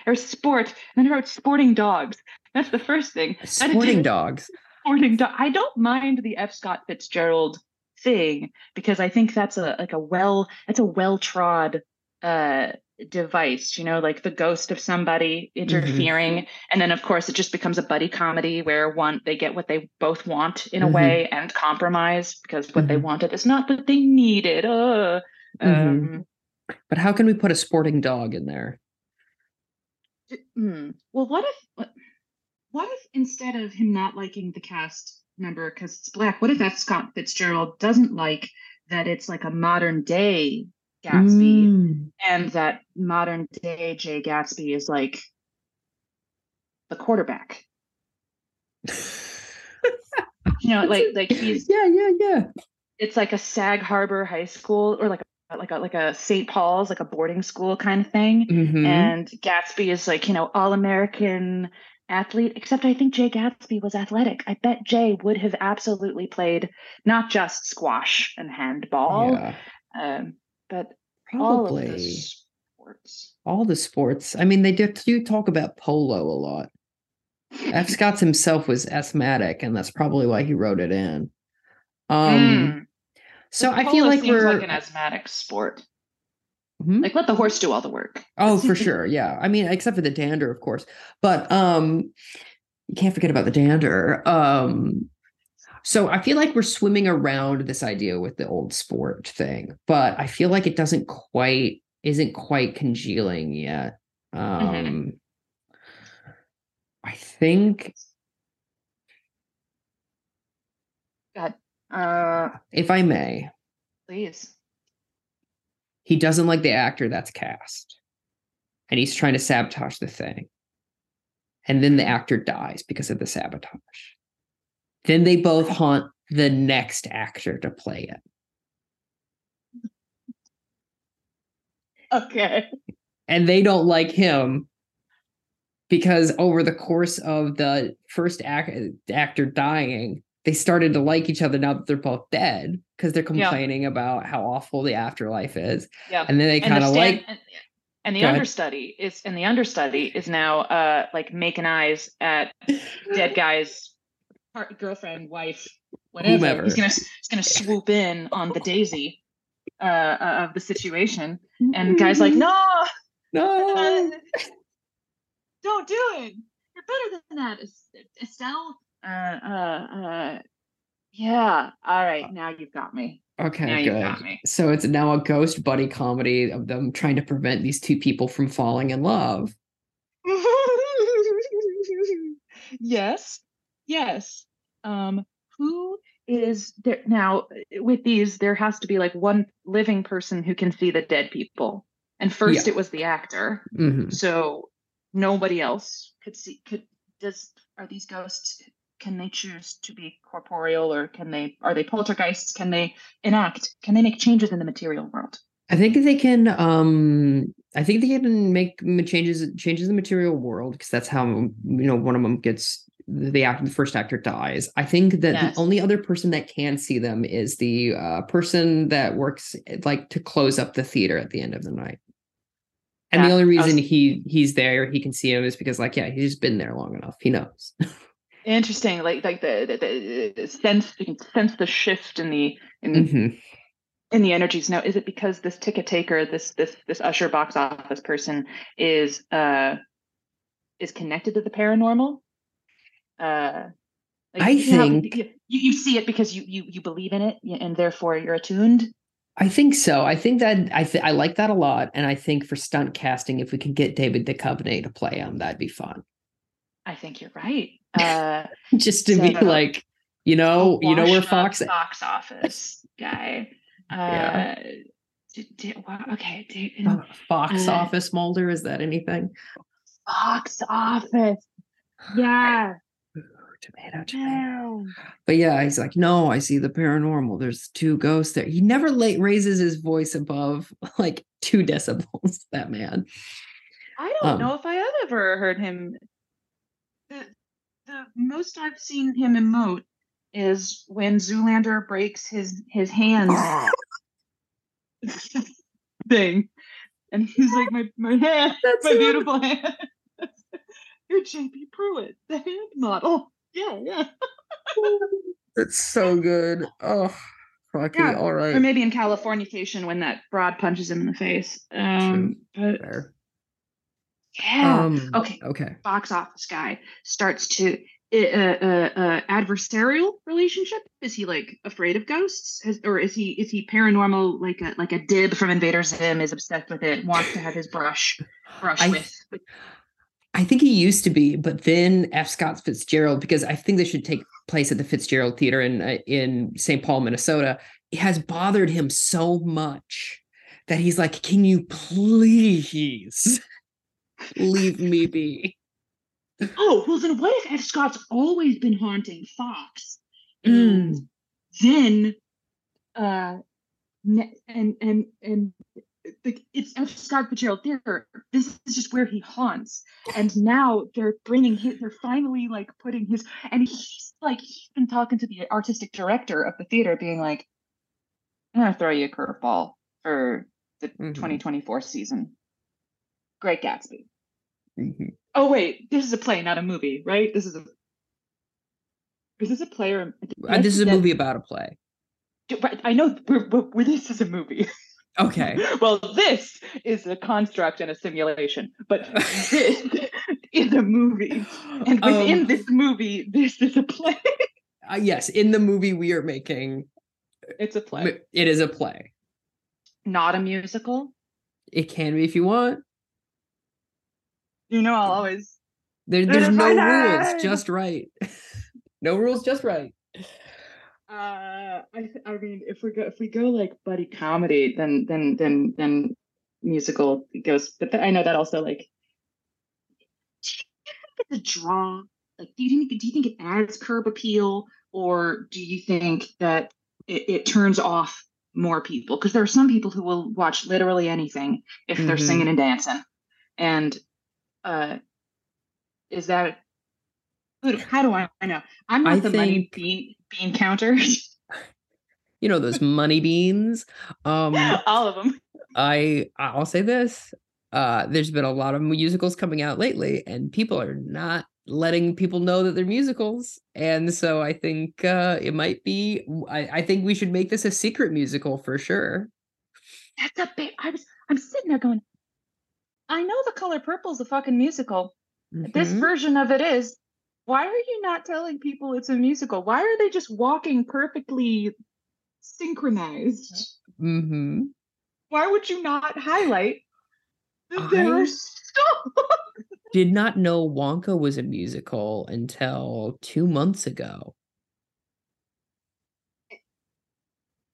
Speaker 3: or sport. And then I wrote sporting dogs. That's the first thing.
Speaker 1: Sporting dogs.
Speaker 3: Sporting dog. I don't mind the F. Scott Fitzgerald thing because I think that's a like a well that's a well trod uh device you know like the ghost of somebody
Speaker 1: Mm-hmm.
Speaker 3: interfering and then of course it just becomes a buddy comedy where one they get what they both want in a
Speaker 1: Mhm.
Speaker 3: way and compromise because what they
Speaker 1: Mhm.
Speaker 3: wanted is not what they needed uh
Speaker 1: Mhm.
Speaker 3: um
Speaker 1: But how can we put a sporting dog in there?
Speaker 3: hmm. well what if what if instead of him not liking the cast member because it's black what if F. Scott Fitzgerald doesn't like that it's like a modern day Gatsby
Speaker 1: Mm.
Speaker 3: and that modern day Jay Gatsby is like the quarterback. You know, like like he's
Speaker 1: yeah, yeah, yeah.
Speaker 3: it's like a Sag Harbor High School or like a, like a like a St. Paul's like a boarding school kind of thing.
Speaker 1: Mhm.
Speaker 3: And Gatsby is like you know all American athlete. Except I think Jay Gatsby was athletic. I bet Jay would have absolutely played not just squash and handball,
Speaker 1: yeah,
Speaker 3: um, but all of the
Speaker 1: probably
Speaker 3: sports.
Speaker 1: all the sports. I mean, they do, do talk about polo a lot. F. Scott's himself was asthmatic, and that's probably why he wrote it in. Um,
Speaker 3: Mm.
Speaker 1: so I feel like we're
Speaker 3: like an asthmatic sport.
Speaker 1: Hmm?
Speaker 3: Like let the horse do all the work.
Speaker 1: Oh, for sure. Yeah. I mean, except for the dander, of course. But um you can't forget about the dander. Um so I feel like we're swimming around this idea with the old sport thing, but I feel like it doesn't quite isn't quite congealing yet. Um
Speaker 3: Mhm.
Speaker 1: I think
Speaker 3: God, uh,
Speaker 1: if I may,
Speaker 3: please.
Speaker 1: He doesn't like the actor that's cast. And he's trying to sabotage the thing. And then the actor dies because of the sabotage. Then they both haunt the next actor to play it.
Speaker 3: Okay.
Speaker 1: And they don't like him because over the course of the first act- actor dying, they started to like each other now that they're both dead because they're
Speaker 3: Yeah.
Speaker 1: complaining about how awful the afterlife is.
Speaker 3: Yeah.
Speaker 1: And then they kind of
Speaker 3: stand-
Speaker 1: like
Speaker 3: and, and the
Speaker 1: Go ahead.
Speaker 3: understudy is and the understudy is now uh like making eyes at dead guy's par- girlfriend, wife, whatever.
Speaker 1: Whomever.
Speaker 3: He's gonna he's gonna swoop in on the daisy uh, uh of the situation. And guy's like, no,
Speaker 1: no.
Speaker 3: don't do it. You're better than that, Estelle. Uh, uh, uh, yeah. All right, now you've got me. Now
Speaker 1: Okay,
Speaker 3: got
Speaker 1: good.
Speaker 3: me.
Speaker 1: So it's now a ghost buddy comedy of them trying to prevent these two people from falling in love.
Speaker 3: yes, yes. Um, who is there now? With these, there has to be like one living person who can see the dead people. And first,
Speaker 1: Yeah.
Speaker 3: it was the actor.
Speaker 1: Mhm.
Speaker 3: So nobody else could see. Could does are these ghosts? Can they choose to be corporeal, or can they are they poltergeists? Can they enact? Can they make changes in the material world?
Speaker 1: I think they can. Um, I think they can make changes changes in the material world because that's how you know one of them gets the actor. The first actor dies. I think that
Speaker 3: Yes.
Speaker 1: the only other person that can see them is the uh, person that works like to close up the theater at the end of the night. And the only
Speaker 3: I was-
Speaker 1: reason he he's there, he can see him, is because like yeah, he's just been there long enough. He knows.
Speaker 3: Interesting, like like the, the, the sense you can sense the shift in the in
Speaker 1: Mhm.
Speaker 3: in the energies. Now, is it because this ticket taker, this this this usher box office person is uh is connected to the paranormal? Uh, like,
Speaker 1: I
Speaker 3: you know
Speaker 1: think-
Speaker 3: you, you you see it because you you you believe in it, and therefore you're attuned.
Speaker 1: I think so. I think that I th- I like that a lot, and I think for stunt casting, if we can get David Duchovny to play him, that'd be fun.
Speaker 3: I think you're right. Uh,
Speaker 1: Just to be like, you know, you know where Fox.
Speaker 3: box office guy. Uh,
Speaker 1: Yeah.
Speaker 3: d- d- wow, okay, d-
Speaker 1: Oh, Fox
Speaker 3: Uh,
Speaker 1: office Mulder is that anything?
Speaker 3: box office. Yeah.
Speaker 1: Ooh, tomato, tomato. But yeah, he's like, no, I see the paranormal. There's two ghosts there. He never late raises his voice above like two decibels. That man.
Speaker 3: I don't
Speaker 1: Um,
Speaker 3: know if I have ever heard him. The, most I've seen him emote is when Zoolander breaks his his hands thing. and he's like, "My my hand,
Speaker 1: That's
Speaker 3: my
Speaker 1: him.
Speaker 3: beautiful hand." You're JP Prewitt, the hand model. Yeah, yeah.
Speaker 1: That's so good. Oh, fucking
Speaker 3: Yeah,
Speaker 1: all right.
Speaker 3: Or maybe in Californication when that broad punches him in the face. Um, but
Speaker 1: Fair.
Speaker 3: Yeah.
Speaker 1: Um,
Speaker 3: okay.
Speaker 1: Okay.
Speaker 3: box office guy starts to uh, uh, uh, adversarial relationship? Is he like afraid of ghosts, Has, or is he is he paranormal? Like a like a dib from Invader Zim is obsessed with it, wants to have his brush brush
Speaker 1: I-
Speaker 3: with.
Speaker 1: I think he used to be, but then F. Scott Fitzgerald, because I think this should take place at the Fitzgerald Theater in uh, in St. Paul, Minnesota, it has bothered him so much that he's like, "Can you please leave me be?"
Speaker 3: oh well, then what if F. Scott's always been haunting Fox, and
Speaker 1: Mm.
Speaker 3: then uh, and and and the, it's F. Scott Fitzgerald Theater. This is just where he haunts, and now they're bringing his. They're finally like putting his, and he's like he's been talking to the artistic director of the theater, being like, "I'm gonna throw you a curveball for the
Speaker 1: Mhm.
Speaker 3: 2024 season." Great Gatsby.
Speaker 1: Mhm.
Speaker 3: Oh wait, this is a play, not a movie, right? This is a. Is this a play or?
Speaker 1: Uh, this is a
Speaker 3: That-
Speaker 1: movie about a play.
Speaker 3: I know we're, we're, we're- this is a movie.
Speaker 1: Okay.
Speaker 3: well, this is a construct and a simulation, but this is a movie, and within
Speaker 1: Um,
Speaker 3: this movie, this is a play.
Speaker 1: uh, yes, in the movie we are making,
Speaker 3: It's a play,
Speaker 1: it is a play.
Speaker 3: not a musical.
Speaker 1: It can be if you want.
Speaker 3: You know, I'll always.
Speaker 1: There, there's no rules,
Speaker 3: out.
Speaker 1: just right. no rules, just right.
Speaker 3: Uh, I I mean, if we go if we go like buddy comedy, then then then then musical goes. But th- I know that also like. Do you think it's a draw? Like, do you think do you think it adds curb appeal, or do you think that it, it turns off more people? Because there are some people who will watch literally anything if they're
Speaker 1: Mhm.
Speaker 3: singing and dancing, and uh, is that? How do I, I know? I'm not
Speaker 1: I
Speaker 3: the money
Speaker 1: think-
Speaker 3: bean bean counter.
Speaker 1: You know those money beans. Um,
Speaker 3: All of them.
Speaker 1: I I'll say this. Uh, there's been a lot of musicals coming out lately, and people are not letting people know that they're musicals. And so I think uh, it might be. I, I think we should make this a secret musical for sure.
Speaker 3: That's a big. I was. I'm sitting there going. I know the color purple is a fucking musical. This
Speaker 1: Mhm.
Speaker 3: version of it is. Why are you not telling people it's a musical? Why are they just walking perfectly synchronized?
Speaker 1: Mhm.
Speaker 3: Why would you not highlight that there are so
Speaker 1: Did not know Wonka was a musical until two months ago.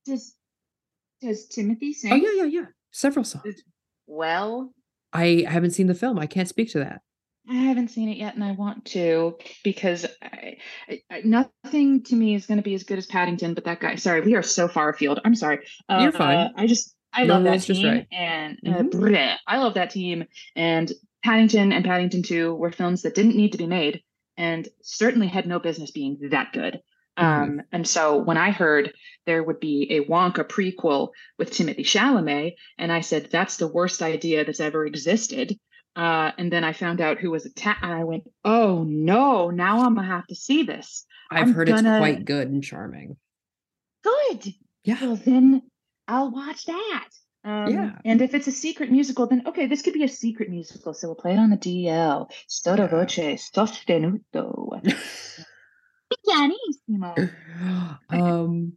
Speaker 3: does does Timothée sing?
Speaker 1: Oh yeah, yeah, yeah. Several songs.
Speaker 3: Well,
Speaker 1: I haven't seen the film. I can't speak to that.
Speaker 3: I haven't seen it yet, and I want to because I, I, nothing to me is going to be as good as Paddington. But that guy, sorry, we are so far afield. I'm sorry.
Speaker 1: You're fine.
Speaker 3: Uh, I just I
Speaker 1: No
Speaker 3: love that team,
Speaker 1: right.
Speaker 3: and uh,
Speaker 1: Mhm.
Speaker 3: bleh, I love that team. And Paddington and Paddington Two were films that didn't need to be made, and certainly had no business being that good.
Speaker 1: Mhm.
Speaker 3: Um, and so when I heard there would be a Wonka prequel with Timothée Chalamet, and I said that's the worst idea that's ever existed. Uh, and then I found out who was attacked, and I went, "Oh no! Now I'm gonna have to see this."
Speaker 1: I've
Speaker 3: I'm
Speaker 1: heard
Speaker 3: gonna-
Speaker 1: it's quite good and charming.
Speaker 3: Good.
Speaker 1: Yeah.
Speaker 3: Well, then I'll watch that. Um,
Speaker 1: Yeah.
Speaker 3: And if it's a secret musical, then okay, this could be a secret musical. So we'll play it on the DL. Sotto voce, sostenuto. Pianissimo.
Speaker 1: um,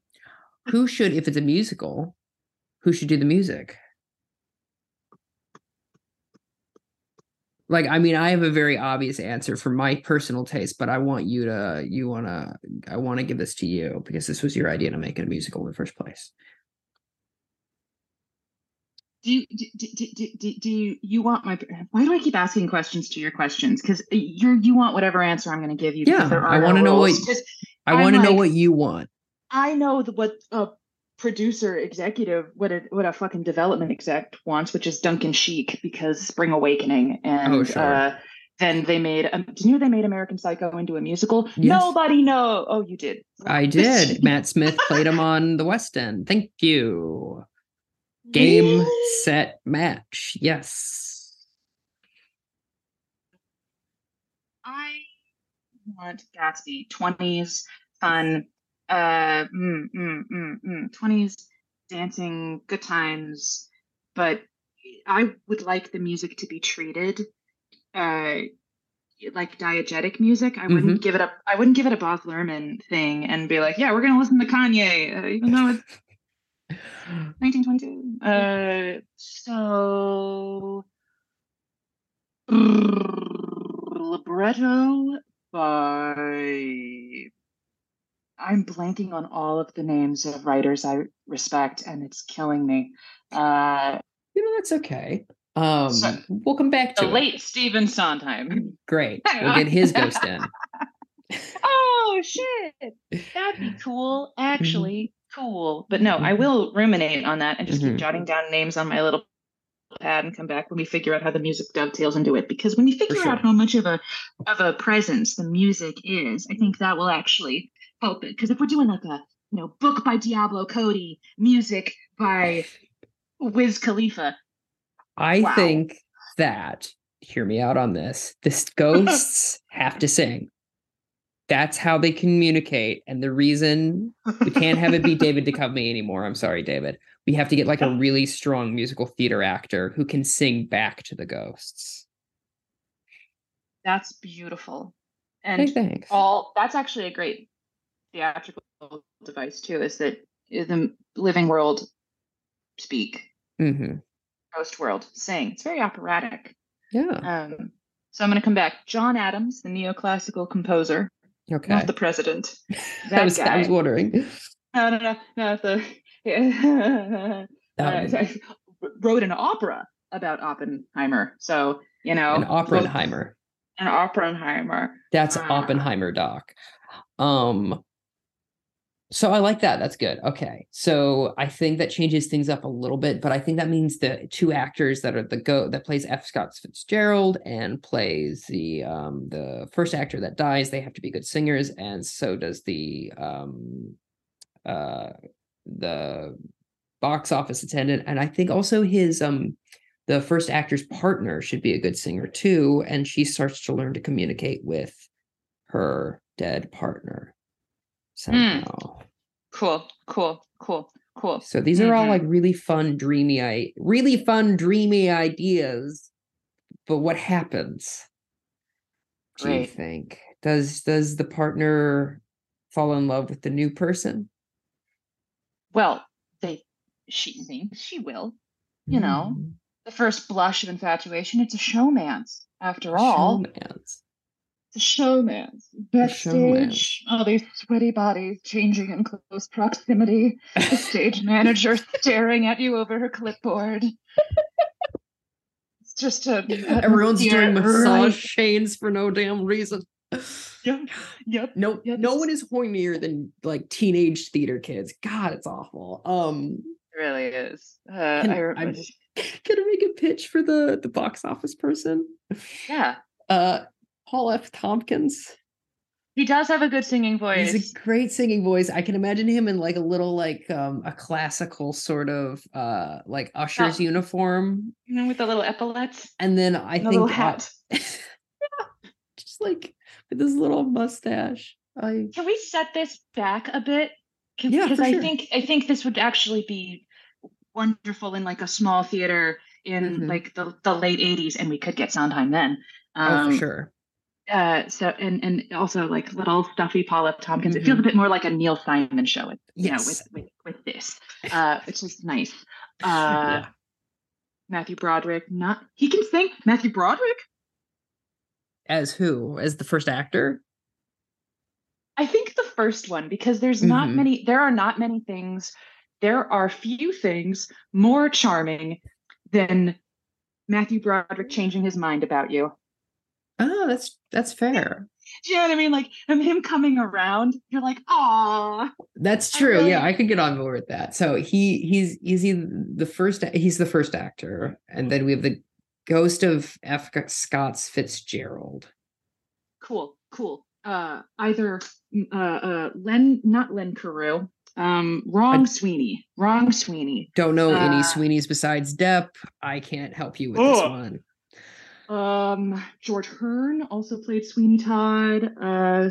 Speaker 1: who should, if it's a musical, who should do the music? Like, I mean, I have a very obvious answer for my personal taste, but I want you to, you want to, I want to give this to you because this was your idea to make it a musical in the first place.
Speaker 3: Do you, do, do, do, do, you, you want my why do I keep asking questions to your questions? Because you're you want whatever answer I'm going to give you.
Speaker 1: Yeah, I wanna know what- I want to know what you want.
Speaker 3: I know the, what a producer executive, what a what a fucking development exec wants, which is Duncan Sheik because Spring Awakening, and
Speaker 1: Oh, sure.
Speaker 3: uh, then they made. Um, did you know they made American Psycho into a musical?
Speaker 1: Yes.
Speaker 3: Nobody know. Oh, you did.
Speaker 1: I did. Matt Smith played him on the West End. Thank you. Game, set, match. Yes.
Speaker 3: I want Gatsby. 20s, fun, uh, mm, mm, mm, mm, 20s, dancing, good times. But I would like the music to be treated uh, like diegetic music. I wouldn't give it up. I wouldn't give it a Baz Luhrmann thing and be like, yeah, we're gonna listen to Kanye, uh, even though it's 1922. Uh, so libretto by. I'm blanking on all of the names of writers I respect, and it's killing me. Uh,
Speaker 1: You know, that's okay. Um,
Speaker 3: So-
Speaker 1: we'll come back to
Speaker 3: the
Speaker 1: it.
Speaker 3: late Stephen Sondheim.
Speaker 1: Great. We'll get his ghost in.
Speaker 3: oh shit that'd be cool actually cool but no i
Speaker 1: Mhm.
Speaker 3: will ruminate on that and just
Speaker 1: Mhm.
Speaker 3: keep jotting down names on my little pad and come back when we figure out how the music dovetails into it because when you figure
Speaker 1: sure.
Speaker 3: out how much of a of a presence the music is i think that will actually help it because if we're doing like a you know book by diablo cody music by wiz khalifa
Speaker 1: I
Speaker 3: Wow.
Speaker 1: think that, hear me out on this, the ghosts have to sing. That's how they communicate. And the reason we can't have it be David Duchovny anymore, I'm sorry, David. We have to get like a really strong musical theater actor who can sing back to the ghosts.
Speaker 3: that's beautiful
Speaker 1: Hey,
Speaker 3: and
Speaker 1: thanks.
Speaker 3: all that's actually a great theatrical device too is that the living world speak
Speaker 1: hmm
Speaker 3: ghost world sing it's very operatic
Speaker 1: Yeah.
Speaker 3: um so i'm going to come back john adams the neoclassical composer
Speaker 1: Okay.
Speaker 3: not the president
Speaker 1: I
Speaker 3: that
Speaker 1: was,
Speaker 3: guy
Speaker 1: I was wondering.
Speaker 3: no no no no the
Speaker 1: That
Speaker 3: uh, I wrote an opera about oppenheimer so you know
Speaker 1: an Oppenheimer.
Speaker 3: an oppenheimer
Speaker 1: That's
Speaker 3: Ah.
Speaker 1: Oppenheimer doc. Um so I like that. That's good. Okay. So I think that changes things up a little bit, but I think that means the two actors that are the go that plays F. Scott Fitzgerald and plays the um the first actor that dies, they have to be good singers, and so does the um uh the box office attendant. And I think also his um the first actor's partner should be a good singer too, and she starts to learn to communicate with her dead partner somehow.
Speaker 3: cool cool cool cool
Speaker 1: So these are all
Speaker 3: Mhm.
Speaker 1: like really fun, dreamy, I really fun, dreamy ideas. But what happens? Do you think does does the partner fall in love with the new person?
Speaker 3: well they she thinks she will you know
Speaker 1: Mm,
Speaker 3: the first blush of infatuation. It's a showman's after all.
Speaker 1: showman's.
Speaker 3: It's a showman's. Backstage, all these sweaty bodies changing in close proximity. The stage manager staring at you over her clipboard. It's just a
Speaker 1: Everyone's doing massage
Speaker 3: right?
Speaker 1: chains for no damn reason.
Speaker 3: Yep, yep.
Speaker 1: No,
Speaker 3: Yep.
Speaker 1: no one is hornier than like teenage theater kids. God, it's awful. Um,
Speaker 3: It really is. Uh,
Speaker 1: Can-
Speaker 3: I, re-
Speaker 1: I'm- gonna make a pitch for the the box office person.
Speaker 3: yeah,
Speaker 1: Uh, Paul F. Tompkins.
Speaker 3: he does have a good singing voice.
Speaker 1: He's a great singing voice. I can imagine him in like a little like um a classical sort of uh like usher's
Speaker 3: Oh.
Speaker 1: uniform,
Speaker 3: you know, with the little epaulets
Speaker 1: and then I think
Speaker 3: little
Speaker 1: uh,
Speaker 3: hat.
Speaker 1: just like with this little mustache. I
Speaker 3: Can we set this back a bit? Can-
Speaker 1: Yeah,
Speaker 3: because I
Speaker 1: sure.
Speaker 3: think I think this would actually be wonderful in like a small theater in
Speaker 1: Mhm.
Speaker 3: like the, the late '80s, and we could get Sondheim then.
Speaker 1: oh
Speaker 3: Um,
Speaker 1: for sure.
Speaker 3: Uh, so and and also like little stuffy Paul F. Tompkins. It feels a bit more like a Neil Simon show. With, you know,
Speaker 1: Mm-hmm.
Speaker 3: With, with with this, uh, which is nice. Uh,
Speaker 1: Yeah.
Speaker 3: Matthew Broderick, not he can sing. Matthew Broderick.
Speaker 1: As who? As the first actor?
Speaker 3: I think the first one because there's not
Speaker 1: Mhm.
Speaker 3: many there are not many things there are few things more charming than Matthew Broderick changing his mind about you.
Speaker 1: Oh, that's that's fair.
Speaker 3: Do you know what I mean? Like and him coming around, you're like, ah,
Speaker 1: That's
Speaker 3: I
Speaker 1: true.
Speaker 3: really-
Speaker 1: Yeah, I could get on board with that. So he he's he's he the first he's the first actor, and then we have the ghost of F. Scott's Fitzgerald.
Speaker 3: cool, cool. Uh either uh uh Len not Len Cariou, Um, wrong Sweeney. Wrong Sweeney.
Speaker 1: Don't know
Speaker 3: Uh,
Speaker 1: any Sweeney's besides Depp. I can't help you with this one.
Speaker 3: Um, George Hearn also played Sweeney Todd. Uh,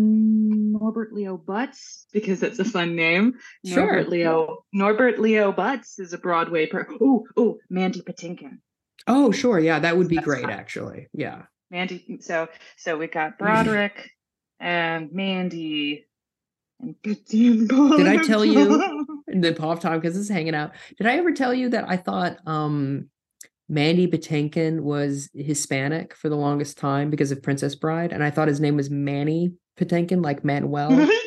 Speaker 3: Norbert Leo Butz because that's a fun name.
Speaker 1: Sure.
Speaker 3: Norbert Leo. Norbert Leo Butz is a Broadway per. Oh, oh, Mandy Patinkin.
Speaker 1: Oh, sure. Yeah, that would be
Speaker 3: That's
Speaker 1: great,
Speaker 3: fine.
Speaker 1: actually. Yeah.
Speaker 3: Mandy. So, so we got Broderick and Mandy. And
Speaker 1: Did I tell you- The pop time because it's hanging out. Did I ever tell you that I thought um Mandy Patinkin was Hispanic for the longest time because of Princess Bride, and I thought his name was Manny Patinkin, like Manuel.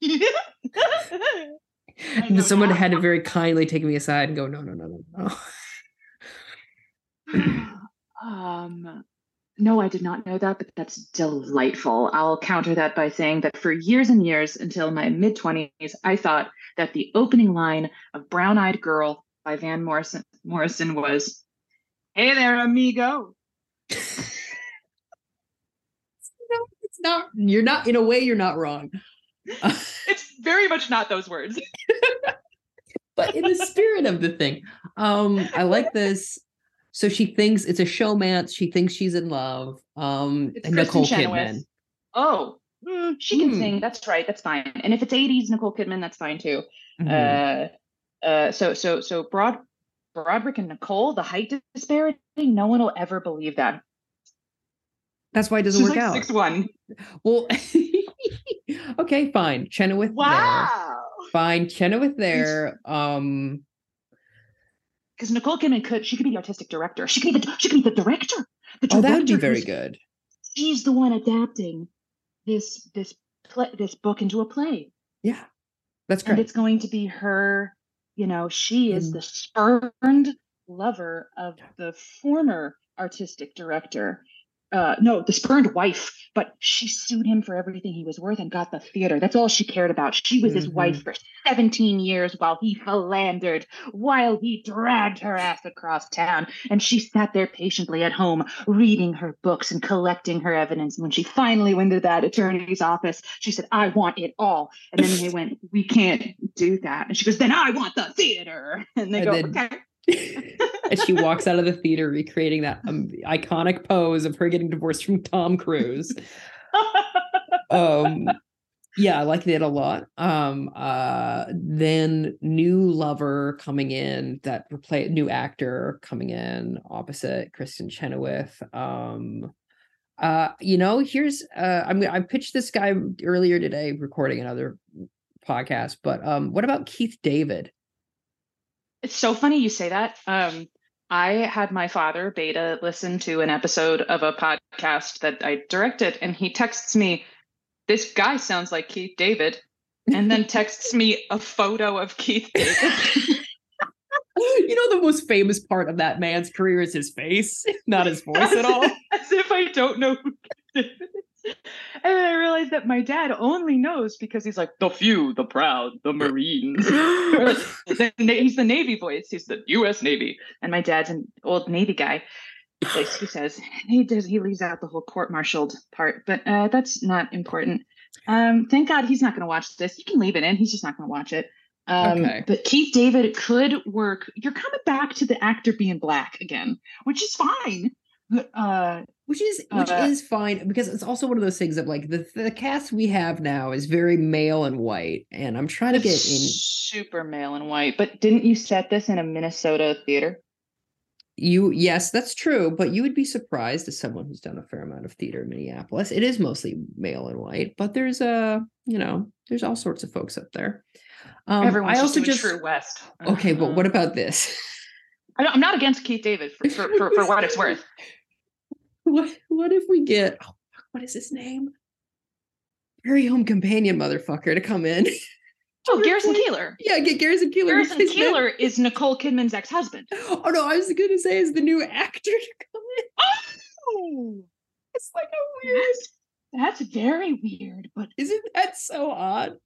Speaker 1: Someone had to very kindly take me aside and go, no, no, no, no, no.
Speaker 3: um no i did not know that but that's delightful i'll counter that by saying that for years and years until my mid-20s i thought that the opening line of brown eyed girl by van morrison morrison was hey there amigo
Speaker 1: no, it's not. You're not. In a way, you're not wrong.
Speaker 3: it's very much not those words
Speaker 1: but in the spirit of the thing um i like this so she thinks it's a showmance she thinks she's in love um
Speaker 3: It's
Speaker 1: and
Speaker 3: Kristin
Speaker 1: nicole
Speaker 3: Chenoweth.
Speaker 1: kidman
Speaker 3: oh mm, she can
Speaker 1: Hmm.
Speaker 3: sing that's right that's fine and if it's 80s nicole kidman that's fine too
Speaker 1: Mhm.
Speaker 3: uh uh so so so broad broderick and nicole the height disparity no one will ever believe that.
Speaker 1: That's why it doesn't
Speaker 3: She's
Speaker 1: work
Speaker 3: like
Speaker 1: out.
Speaker 3: six one.
Speaker 1: Well okay fine. Chenoweth there.
Speaker 3: Wow.
Speaker 1: Fine. Chenoweth there um
Speaker 3: because nicole kidman could she could be the artistic director. She could be the she could be the director. The
Speaker 1: oh that would be very good.
Speaker 3: she's the one adapting this this play this book into a play.
Speaker 1: Yeah. That's
Speaker 3: and
Speaker 1: great.
Speaker 3: it's going to be her you know she is
Speaker 1: Mm.
Speaker 3: the spurned lover of the former artistic director uh no the spurned wife but she sued him for everything he was worth and got the theater. That's all she cared about. She was his
Speaker 1: Mhm.
Speaker 3: wife for 17 years while he philandered while he dragged her ass across town. And she sat there patiently at home reading her books and collecting her evidence. And when she finally went to that attorney's office she said i want it all. And then they went we can't do that. And she goes then i want the theater. And they
Speaker 1: And
Speaker 3: go
Speaker 1: then-
Speaker 3: okay
Speaker 1: and she walks out of the theater recreating that um, iconic pose of her getting divorced from tom cruise. Um yeah i like that a lot. Um uh then new lover coming in that new actor coming in opposite kristin chenoweth. Um uh you know here's uh i'm i pitched this guy earlier today recording another podcast but um what about keith david?
Speaker 3: It's so funny you say that. Um, I had my father beta listen to an episode of a podcast that I directed, and he texts me, "This guy sounds like Keith David," and then texts me a photo of Keith David.
Speaker 1: you know the most famous part of that man's career is his face not his voice at all
Speaker 3: As if I don't know who Keith David is. And then I realized that my dad only knows because he's like the few, the proud, the Marines. Like, the he's the Navy voice. He's the U.S. Navy, and my dad's an old Navy guy. Like he says, he does. He leaves out the whole court-martialed part, but uh, that's not important. Um, thank God he's not going to watch this. You can leave it in. He's just not going to watch it. Um,
Speaker 1: Okay.
Speaker 3: But Keith David could work. You're coming back to the actor being black again, which is fine. Uh,
Speaker 1: which is which
Speaker 3: Uh,
Speaker 1: is fine because it's also one of those things of like the the cast we have now is very male and white and i'm trying to get in
Speaker 3: super male and white. But didn't you set this in a Minnesota theater?
Speaker 1: you yes that's true but you would be surprised as someone who's done a fair amount of theater in minneapolis it is mostly male and white but there's a you know there's all sorts of folks up there um
Speaker 3: Everyone's
Speaker 1: i also
Speaker 3: doing
Speaker 1: just
Speaker 3: True West.
Speaker 1: okay but what about this
Speaker 3: I don't, I'm not against Keith David for, for, for, for what it's worth.
Speaker 1: what what if we get oh, what is his name prairie home companion motherfucker to come in
Speaker 3: Oh, Garrison Keillor.
Speaker 1: yeah get garrison keillor
Speaker 3: Garrison. Keillor is Nicole Kidman's ex-husband.
Speaker 1: Oh no, I was gonna say is the new actor to come in.
Speaker 3: Oh,
Speaker 1: It's like a weird.
Speaker 3: that's, that's very weird. But
Speaker 1: Isn't that so odd?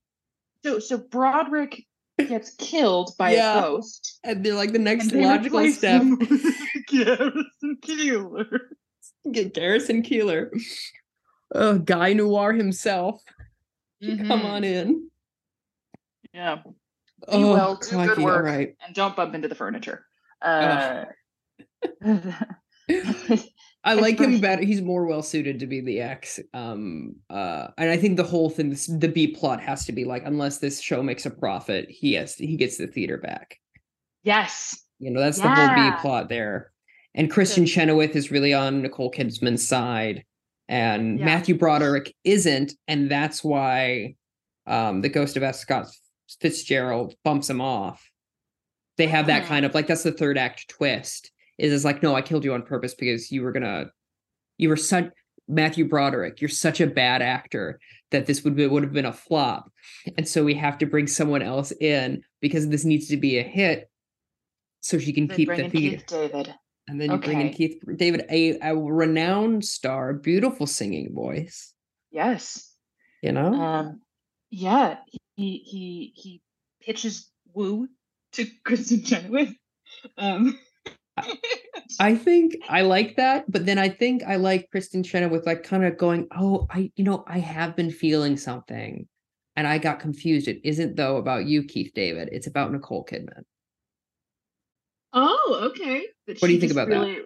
Speaker 3: so so Broderick gets killed by
Speaker 1: Yeah.
Speaker 3: a ghost.
Speaker 1: And they're like the next logical step.
Speaker 3: Garrison Keillor.
Speaker 1: Get Garrison Keillor. Oh, Guy Noir himself. Come
Speaker 3: Mhm.
Speaker 1: on in.
Speaker 3: Yeah. Be
Speaker 1: Oh,
Speaker 3: well, do good
Speaker 1: crikey,
Speaker 3: work,
Speaker 1: right.
Speaker 3: and don't bump into the furniture. Uh,
Speaker 1: I like him better. He's more well suited to be the X. Um, uh, and I think the whole thing, this, the B plot has to be like, unless this show makes a profit, he has he gets the theater back.
Speaker 3: yes.
Speaker 1: You know, that's the whole B plot there. And Kristin Chenoweth is really on Nicole Kidman's side, and
Speaker 3: Yeah.
Speaker 1: Matthew Broderick isn't, and that's why um, the Ghost of. Scott Fitzgerald bumps him off. They have that
Speaker 3: Oh.
Speaker 1: kind of like that's the third act twist. Is it's like, no, I killed you on purpose because you were gonna, you were such Matthew Broderick. You're such a bad actor that this would be, would have been a flop, and so we have to bring someone else in because this needs to be a hit, so she can
Speaker 3: They
Speaker 1: keep
Speaker 3: bring
Speaker 1: the theater.
Speaker 3: Keith David.
Speaker 1: And then you bring in Keith David, a, a renowned star, beautiful singing voice.
Speaker 3: Yes.
Speaker 1: You know,
Speaker 3: Um, yeah, he he he pitches woo to Kristin Chenoweth. Um,
Speaker 1: I think I like that, but then I think I like Kristin Chenoweth like kind of going, oh, I, you know, I have been feeling something, and I got confused. It isn't though about you, Keith David. It's about Nicole Kidman.
Speaker 3: oh, okay. But
Speaker 1: What do you think about that?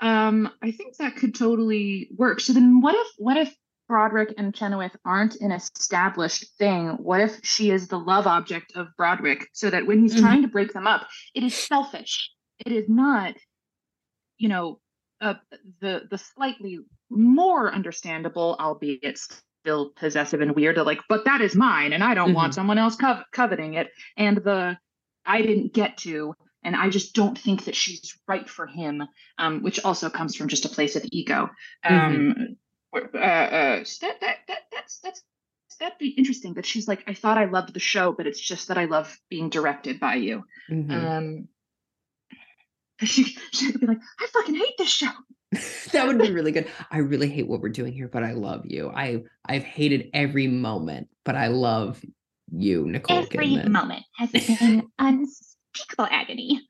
Speaker 3: Um, I think that could totally work. So then, what if what if Broderick and Chenoweth aren't an established thing? What if she is the love object of Broderick, so that when he's
Speaker 1: Mhm.
Speaker 3: trying to break them up, it is selfish. It is not, you know, uh, the the slightly more understandable, albeit still possessive and weird, like, but that is mine, and I don't want someone else cov- coveting it. And the I didn't get to, and I just don't think that she's right for him, um, which also comes from just a place of ego. Um, wh- uh, uh, so that, that that that's that's that'd be interesting. That she's like, I thought I loved the show, but it's just that I love being directed by you.
Speaker 1: Mhm.
Speaker 3: Um, she she could be like, I fucking hate this show.
Speaker 1: that would be really good. I really hate what we're doing here, but I love you. I I've hated every moment, but I love you, Nicole
Speaker 4: Every
Speaker 1: Kidman.
Speaker 4: moment has been unspeakable agony.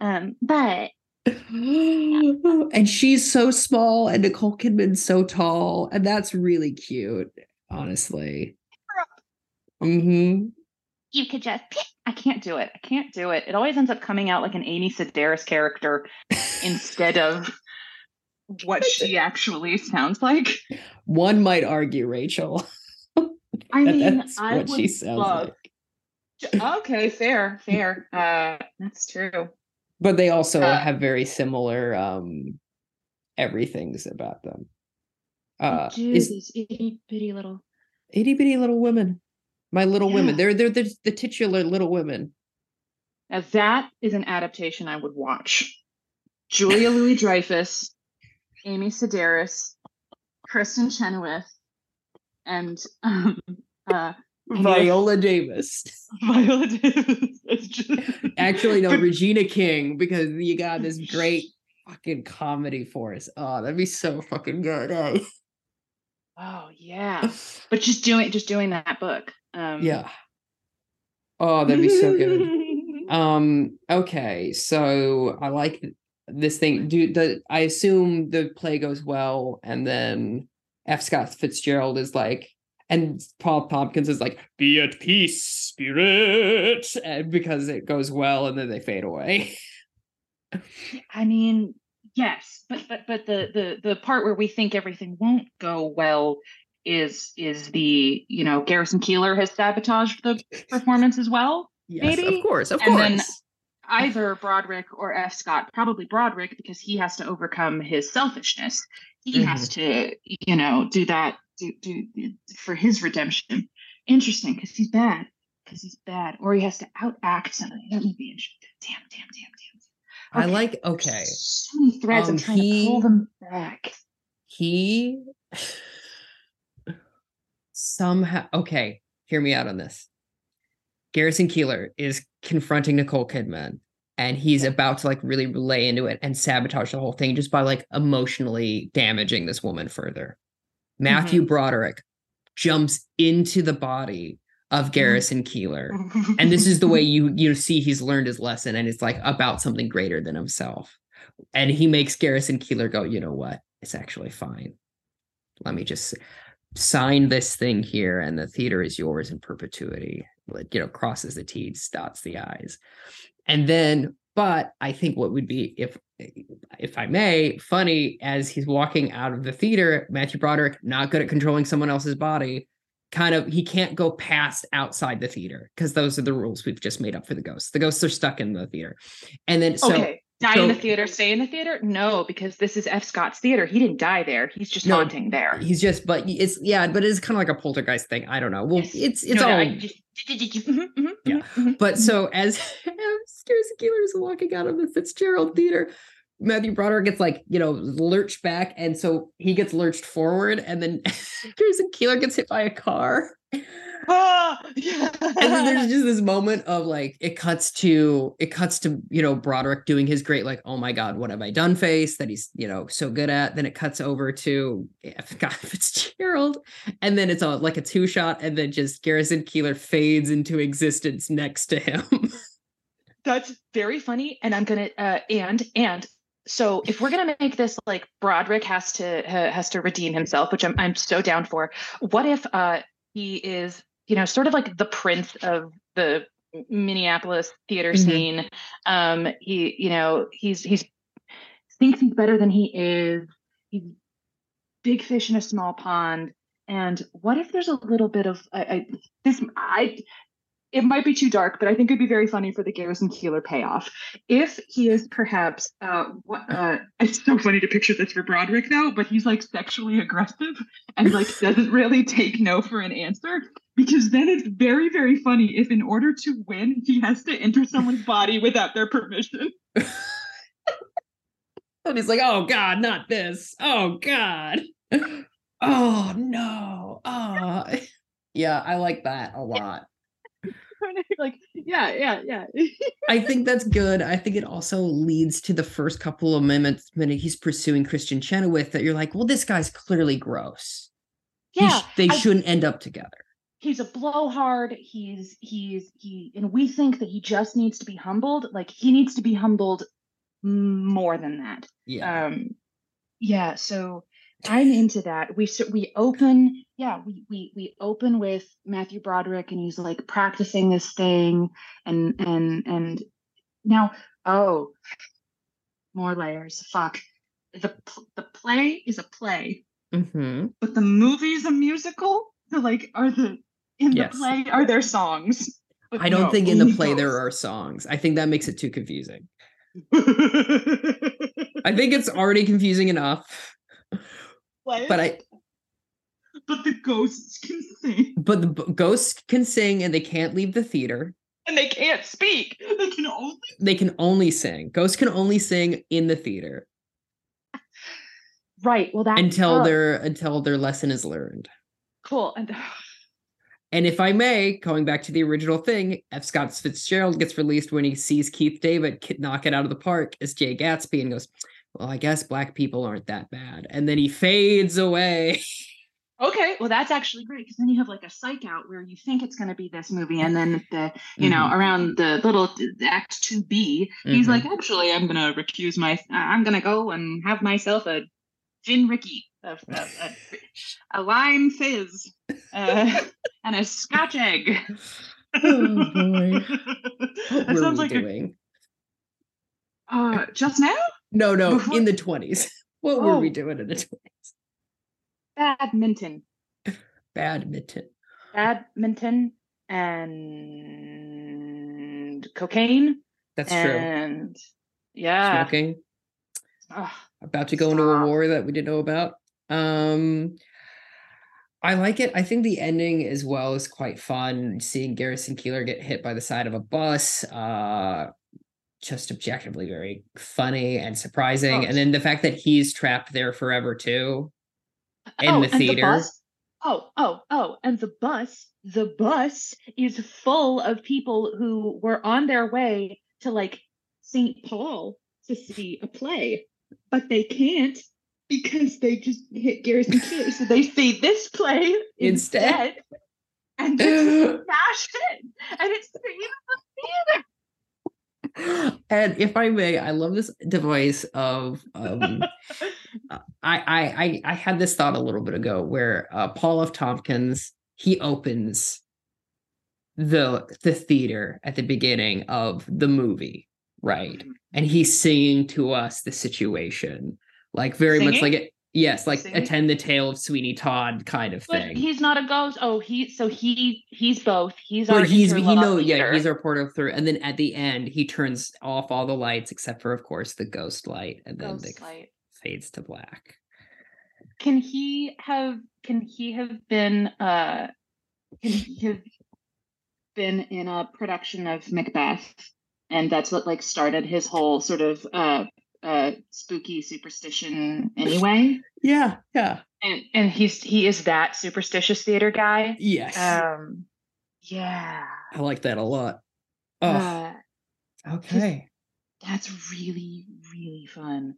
Speaker 4: Um, but
Speaker 1: and she's so small, and Nicole Kidman's so tall, and that's really cute, honestly. hmm
Speaker 4: you could just pick.
Speaker 3: I can't do it. I can't do it. It always ends up coming out like an Amy Sedaris character instead of what she actually sounds like.
Speaker 1: One might argue, Rachel.
Speaker 3: I mean,
Speaker 1: that's
Speaker 3: I
Speaker 1: what
Speaker 3: would
Speaker 1: she sounds
Speaker 3: love.
Speaker 1: like.
Speaker 3: Okay, fair, fair. Uh, that's true.
Speaker 1: But they also
Speaker 3: Uh,
Speaker 1: have very similar um everything's about them. Uh is
Speaker 3: itty bitty little.
Speaker 1: itty bitty little women. My little women. They're they're the, the titular little women.
Speaker 3: Now that is an adaptation I would watch. Julia Louis Dreyfus, Amy Sedaris, Kristin Chenoweth, and um, uh,
Speaker 1: Viola Davis.
Speaker 3: Viola Davis.
Speaker 1: Actually, no, Regina King, because you got this great fucking comedy for us. Oh, that'd be so fucking good. eh?
Speaker 3: Oh yeah, but just doing just doing that book. Um,
Speaker 1: yeah. Oh, that'd be so good. Um, okay, so I like this thing. Do the I assume the play goes well, and then F. Scott Fitzgerald is like, and Paul Tompkins is like, "Be at peace, spirit," and because it goes well, and then they fade away.
Speaker 3: I mean, yes, but but but the the the part where we think everything won't go well is is the you know Garrison Keillor has sabotaged the performance as well.
Speaker 1: yes,
Speaker 3: Maybe.
Speaker 1: of course, of
Speaker 3: And
Speaker 1: course.
Speaker 3: then- Either Broderick or F. Scott, probably Broderick because he has to overcome his selfishness. He has to, you know, do that do, do for his redemption. Interesting, because he's bad. Because he's bad, or he has to outact somebody. That would be interesting. Damn, damn, damn, damn.
Speaker 1: I like okay.
Speaker 3: So many threads.
Speaker 1: Um,
Speaker 3: I'm trying
Speaker 1: he-
Speaker 3: to pull them back.
Speaker 1: he somehow okay hear me out on this. Garrison keillor is confronting nicole kidman and he's about to like really lay into it and sabotage the whole thing just by like emotionally damaging this woman further. Matthew mm-hmm. broderick jumps into the body of mm-hmm. garrison keillor and this is the way you you see he's learned his lesson and it's like about something greater than himself. And he makes garrison keillor go you know what? It's actually fine. Let me just sign this thing here and the theater is yours in perpetuity like, you know, crosses the T's, dots the I's. And then, but I think what would be, if if I may, funny as he's walking out of the theater, Matthew Broderick, not good at controlling someone else's body, kind of he can't go past outside the theater because those are the rules we've just made up for the ghosts. The ghosts are stuck in the theater. And then so
Speaker 3: okay. Die
Speaker 1: so-
Speaker 3: in the theater, stay in the theater? No, because this is F. Scott's theater. He didn't die there. He's just
Speaker 1: No,
Speaker 3: haunting there.
Speaker 1: he's just but it's yeah, but it's kind of like a poltergeist thing. I don't know. Well,
Speaker 3: Yes.
Speaker 1: it's it's
Speaker 3: No,
Speaker 1: all
Speaker 3: just- Mhm, mhm,
Speaker 1: Yeah. But so as Garrison Keillor is walking out of the Fitzgerald Theater, Matthew Broderick gets like, you know, lurched back. And so he gets lurched forward. And then Garrison Keillor gets hit by a car.
Speaker 3: Ah, yeah.
Speaker 1: And then there's just this moment of like, it cuts to, it cuts to, you know, Broderick doing his great, like, oh my God, what have I done face that he's, you know, so good at. Then it cuts over to F. Scott Fitzgerald. And then it's a, like a two shot. And then just Garrison Keillor fades into existence next to him.
Speaker 3: That's very funny, and I'm gonna uh, and and so if we're gonna make this like Broderick has to ha, has to redeem himself, which I'm I'm so down for. What if uh he is you know sort of like the prince of the Minneapolis theater
Speaker 1: Mhm.
Speaker 3: scene? Um, he you know he's he's thinks he's better than he is. He's big fish in a small pond. And what if there's a little bit of I, I this I it might be too dark, but I think it'd be very funny for the Garrison Keillor payoff. If he is perhaps, uh, what, uh, it's so funny to picture this for Broderick now, but he's like sexually aggressive and like doesn't really take no for an answer. Because then it's very, very funny if, in order to win, he has to enter someone's body without their permission.
Speaker 1: And he's like, oh God, not this. Oh God. Oh no. Oh yeah, I like that a lot.
Speaker 3: like, yeah, yeah, yeah.
Speaker 1: I think that's good. I think it also leads to the first couple of minutes when he's pursuing Kristin Chenoweth that you're like, well, this guy's clearly gross.
Speaker 3: Yeah,
Speaker 1: sh- they
Speaker 3: I-
Speaker 1: shouldn't end up together.
Speaker 3: he's a blowhard he's he's he and we think that he just needs to be humbled like he needs to be humbled more than that
Speaker 1: Yeah.
Speaker 3: um yeah so i'm into that we we open yeah we we we open with matthew broderick and he's like practicing this thing and and and now oh more layers fuck the the play is a play
Speaker 1: hmm
Speaker 3: but the movie's a musical so like are the in
Speaker 1: Yes.
Speaker 3: the play are there songs But
Speaker 1: I don't
Speaker 3: no,
Speaker 1: think in the play there are songs. I think that makes it too confusing. I think it's already confusing enough.
Speaker 3: Play,
Speaker 1: But I
Speaker 3: but the ghosts can sing
Speaker 1: but the b- ghosts can sing and they can't leave the theater.
Speaker 3: and they can't speak they can only
Speaker 1: They can only sing. Ghosts can only sing in the theater
Speaker 3: right well that
Speaker 1: until
Speaker 3: oh,
Speaker 1: their until their lesson is learned.
Speaker 3: cool and
Speaker 1: And if I may, going back to the original thing, F. Scott Fitzgerald gets released when he sees Keith David knock it out of the park as Jay Gatsby and goes, Well, I guess black people aren't that bad. And then he fades away.
Speaker 3: Okay, well that's actually great because then you have like a psych out where you think it's going to be this movie, and then the you know around the little the Act Two B, he's
Speaker 1: Mhm.
Speaker 3: like, actually, I'm going to recuse my, I'm going to go and have myself a gin rickey, a, a, a, a lime fizz, uh, and a Scotch egg.
Speaker 1: Oh, boy. What
Speaker 3: that
Speaker 1: were
Speaker 3: sounds
Speaker 1: we
Speaker 3: like a,
Speaker 1: doing?
Speaker 3: uh, just now
Speaker 1: No, no,
Speaker 3: before-
Speaker 1: in the 20s. What were we
Speaker 3: Oh.
Speaker 1: doing in the 20s?
Speaker 3: badminton,
Speaker 1: Badminton.
Speaker 3: badminton, and cocaine,
Speaker 1: That's true.
Speaker 3: and yeah.
Speaker 1: Smoking.
Speaker 3: Ugh.
Speaker 1: about to go into a war that we didn't know about. Um I like it. I think the ending as well is quite fun. Seeing Garrison Keillor get hit by the side of a bus, uh just objectively very funny and surprising.
Speaker 3: Oh,
Speaker 1: And then the fact that he's trapped there forever too. In oh,
Speaker 3: the
Speaker 1: theater.
Speaker 3: bus, oh, oh, oh, and the bus, the bus is full of people who were on their way to like St. Paul to see a play, but they can't because they just hit Garrison Keillor. So they see this play
Speaker 1: Instead.
Speaker 3: instead, and just smash it, and it's the theater.
Speaker 1: And if I may, I love this device of um I, I I had this thought a little bit ago where uh, Paul F. Tompkins he opens the the theater at the beginning of the movie, right?
Speaker 3: Mhm.
Speaker 1: And he's singing to us the situation, like very much like it. Yes, like attend the tale of Sweeney Todd kind of
Speaker 3: But
Speaker 1: thing.
Speaker 3: he's not a ghost. Oh, he so he he's both. He's
Speaker 1: but
Speaker 3: our
Speaker 1: he's he know yeah he's our portal through and then at the end he turns off all the lights except for of course the ghost light and then the
Speaker 3: light.
Speaker 1: fades to black
Speaker 3: Can he have can he have been uh can he have been in a production of Macbeth and that's what like started his whole sort of uh uh spooky superstition anyway?
Speaker 1: yeah yeah
Speaker 3: And and he's he is that superstitious theater guy.
Speaker 1: yes
Speaker 3: Um yeah.
Speaker 1: i like that a lot oh
Speaker 3: Uh,
Speaker 1: okay
Speaker 3: that's really really fun.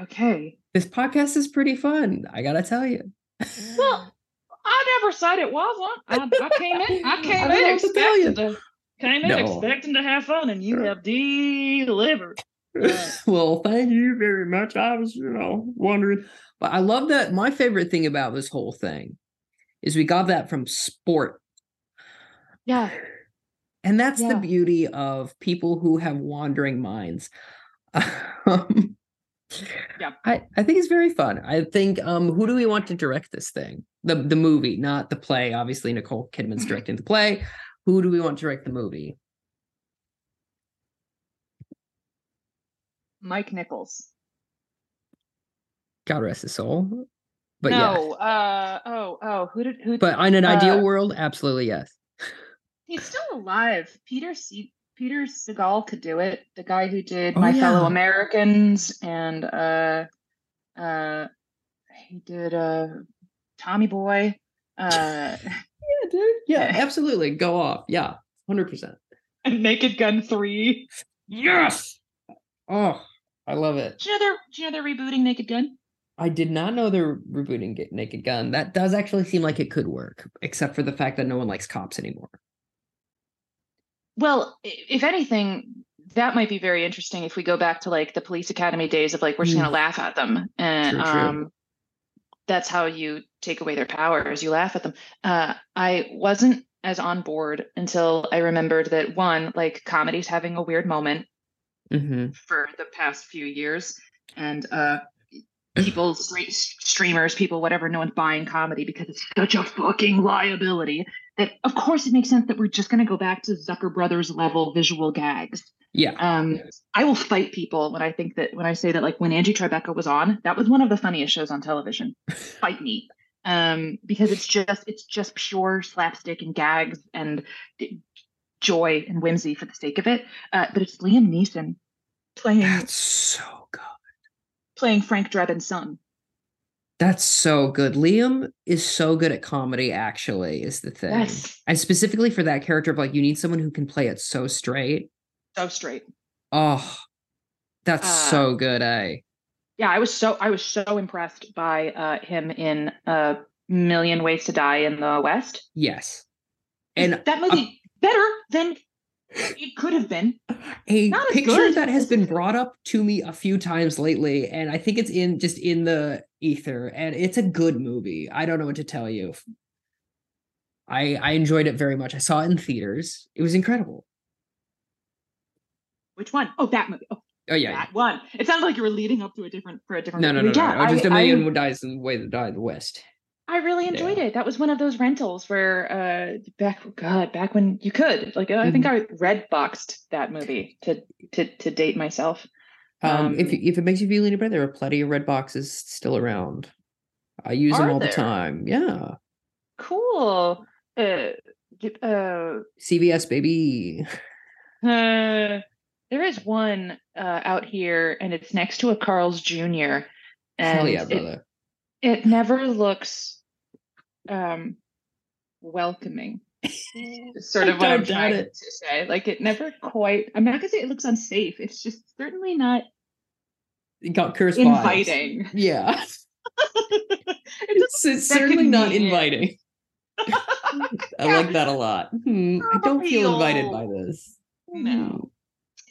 Speaker 3: Okay.
Speaker 1: this podcast is pretty fun i gotta tell you
Speaker 3: Well, I never said it wasn't. I, I came in. I came
Speaker 1: I
Speaker 3: in
Speaker 1: know what to tell you.
Speaker 3: expecting to, came in
Speaker 1: No.
Speaker 3: expecting to have fun, and you have delivered.
Speaker 1: well thank you very much. I was you know wondering. But i love that. My favorite thing about this whole thing is we got that from sport.
Speaker 3: Yeah.
Speaker 1: and that's the beauty of people who have wandering minds. Um,
Speaker 3: Yeah.
Speaker 1: I, I think it's very fun. I think um who do we want to direct this thing? The the movie not the play. Obviously nicole kidman's directing the play. Who do we want to direct the movie
Speaker 3: Mike Nichols.
Speaker 1: god rest his soul but yeah
Speaker 3: no. Uh. Oh. Oh. Who did? Who?
Speaker 1: but in an ideal
Speaker 3: uh,
Speaker 1: world absolutely yes
Speaker 3: he's still alive. Peter C. Peter Segal could do it. The guy who did
Speaker 1: Oh,
Speaker 3: My Fellow. Americans and uh, uh, he did uh, Tommy Boy. Uh,
Speaker 1: yeah dude yeah
Speaker 3: Yeah.
Speaker 1: absolutely go off yeah 100%
Speaker 3: and Naked Gun Three.
Speaker 1: yes oh i love it
Speaker 3: Do you know they're do you know they're rebooting Naked Gun?
Speaker 1: I did not know they're rebooting Naked Gun. That does actually seem like it could work, except for the fact that no one likes cops anymore.
Speaker 3: Well, if anything, that might be very interesting if we go back to like the police academy days of like we're just
Speaker 1: Mm.
Speaker 3: gonna laugh at them. And
Speaker 1: True, true.
Speaker 3: um that's how you take away their powers. You laugh at them. Uh I wasn't as on board until I remembered that one, like comedy's having a weird moment
Speaker 1: Mm-hmm.
Speaker 3: for the past few years. And uh people streamers people whatever no one's buying comedy because it's such a fucking liability that of course it makes sense that we're just going to go back to zucker brothers level visual gags
Speaker 1: Yeah.
Speaker 3: um i will fight people when i think that when i say that like when angie tribeca was on that was one of the funniest shows on television fight me um because it's just it's just pure slapstick and gags and joy and whimsy for the sake of it uh, but it's liam neeson playing
Speaker 1: That's so good.
Speaker 3: playing frank drebin's son
Speaker 1: That's so good. Liam is so good at comedy, actually, is the thing.
Speaker 3: Yes.
Speaker 1: And specifically for that character of like, you need someone who can play it so straight.
Speaker 3: so straight
Speaker 1: Oh, that's
Speaker 3: Uh,
Speaker 1: so good, eh?
Speaker 3: yeah i was so i was so impressed by uh him in a million ways to die in the west
Speaker 1: Yes. And
Speaker 3: that movie better than it could have been.
Speaker 1: A
Speaker 3: Not
Speaker 1: picture that has been brought up to me a few times lately and i think it's in just in the ether and it's a good movie. I don't know what to tell you. I i enjoyed it very much. I saw it in theaters. It was incredible.
Speaker 3: Which one? Oh, that movie. Oh
Speaker 1: oh yeah
Speaker 3: that one. It sounds like you were leading up to a different for a different
Speaker 1: no no no
Speaker 3: movie.
Speaker 1: no,
Speaker 3: yeah,
Speaker 1: no. just a
Speaker 3: I,
Speaker 1: million
Speaker 3: I,
Speaker 1: dies in the way that die in the west
Speaker 3: I really enjoyed
Speaker 1: Yeah.
Speaker 3: it. That was one of those rentals where uh back god back when you could. Like i think i red boxed that movie to to to date myself.
Speaker 1: Um, if
Speaker 3: Um,
Speaker 1: you- if it makes you feel any better there are plenty of red boxes still around. I use them all the time. Yeah.
Speaker 3: Cool. Uh uh
Speaker 1: cvs baby.
Speaker 3: Uh, there is one uh, out here, and it's next to a Carl's Jr. And
Speaker 1: hell yeah
Speaker 3: it-
Speaker 1: brother.
Speaker 3: It, never looks um, welcoming. sort of what I'm trying
Speaker 1: it.
Speaker 3: to say. Like it never quite. I'm not gonna say it looks unsafe. It's just certainly not
Speaker 1: it got cursed vibes.
Speaker 3: inviting.
Speaker 1: yeah
Speaker 3: it
Speaker 1: it's, it's certainly not inviting I like that a lot. Hmm, I don't feel invited by this.
Speaker 3: No.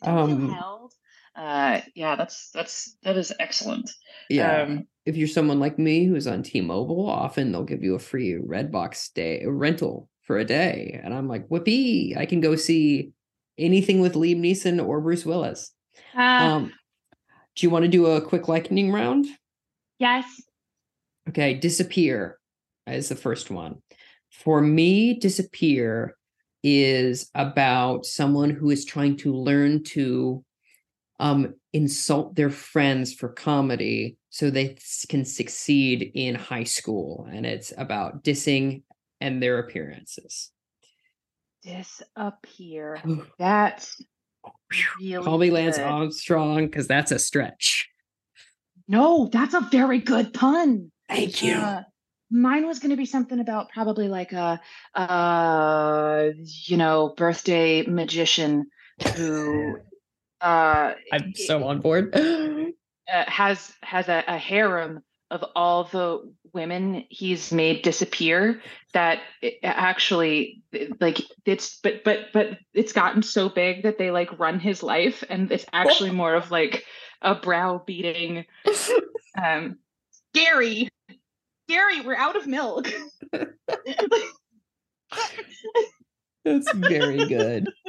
Speaker 3: Feel
Speaker 1: Um,
Speaker 3: held. Uh, yeah, that's that's that is excellent.
Speaker 1: Yeah.
Speaker 3: Um,
Speaker 1: if you're someone like me who's on T-Mobile, often they'll give you a free Redbox day rental for a day. And I'm like, whoopee, I can go see anything with Liam Neeson or Bruce Willis.
Speaker 5: Uh,
Speaker 1: Um, do you want to do a quick lightning round?
Speaker 5: yes.
Speaker 1: Okay, disappear is the first one. For me, disappear is about someone who is trying to learn to um insult their friends for comedy so they can succeed in high school and it's about dissing and their appearances.
Speaker 3: Disappear. That's really
Speaker 1: Call me Lance
Speaker 3: good.
Speaker 1: Armstrong because that's a stretch.
Speaker 3: No, that's a very good pun.
Speaker 1: Thank
Speaker 3: Uh, mine was going to be something about probably like a, uh, you know, birthday magician who uh,
Speaker 1: I'm so on board.
Speaker 3: uh, has has a, a harem of all the women he's made disappear that it actually like it's but but but it's gotten so big that they like run his life and it's actually more of like a browbeating um Gary Gary we're out of milk
Speaker 1: That's very good.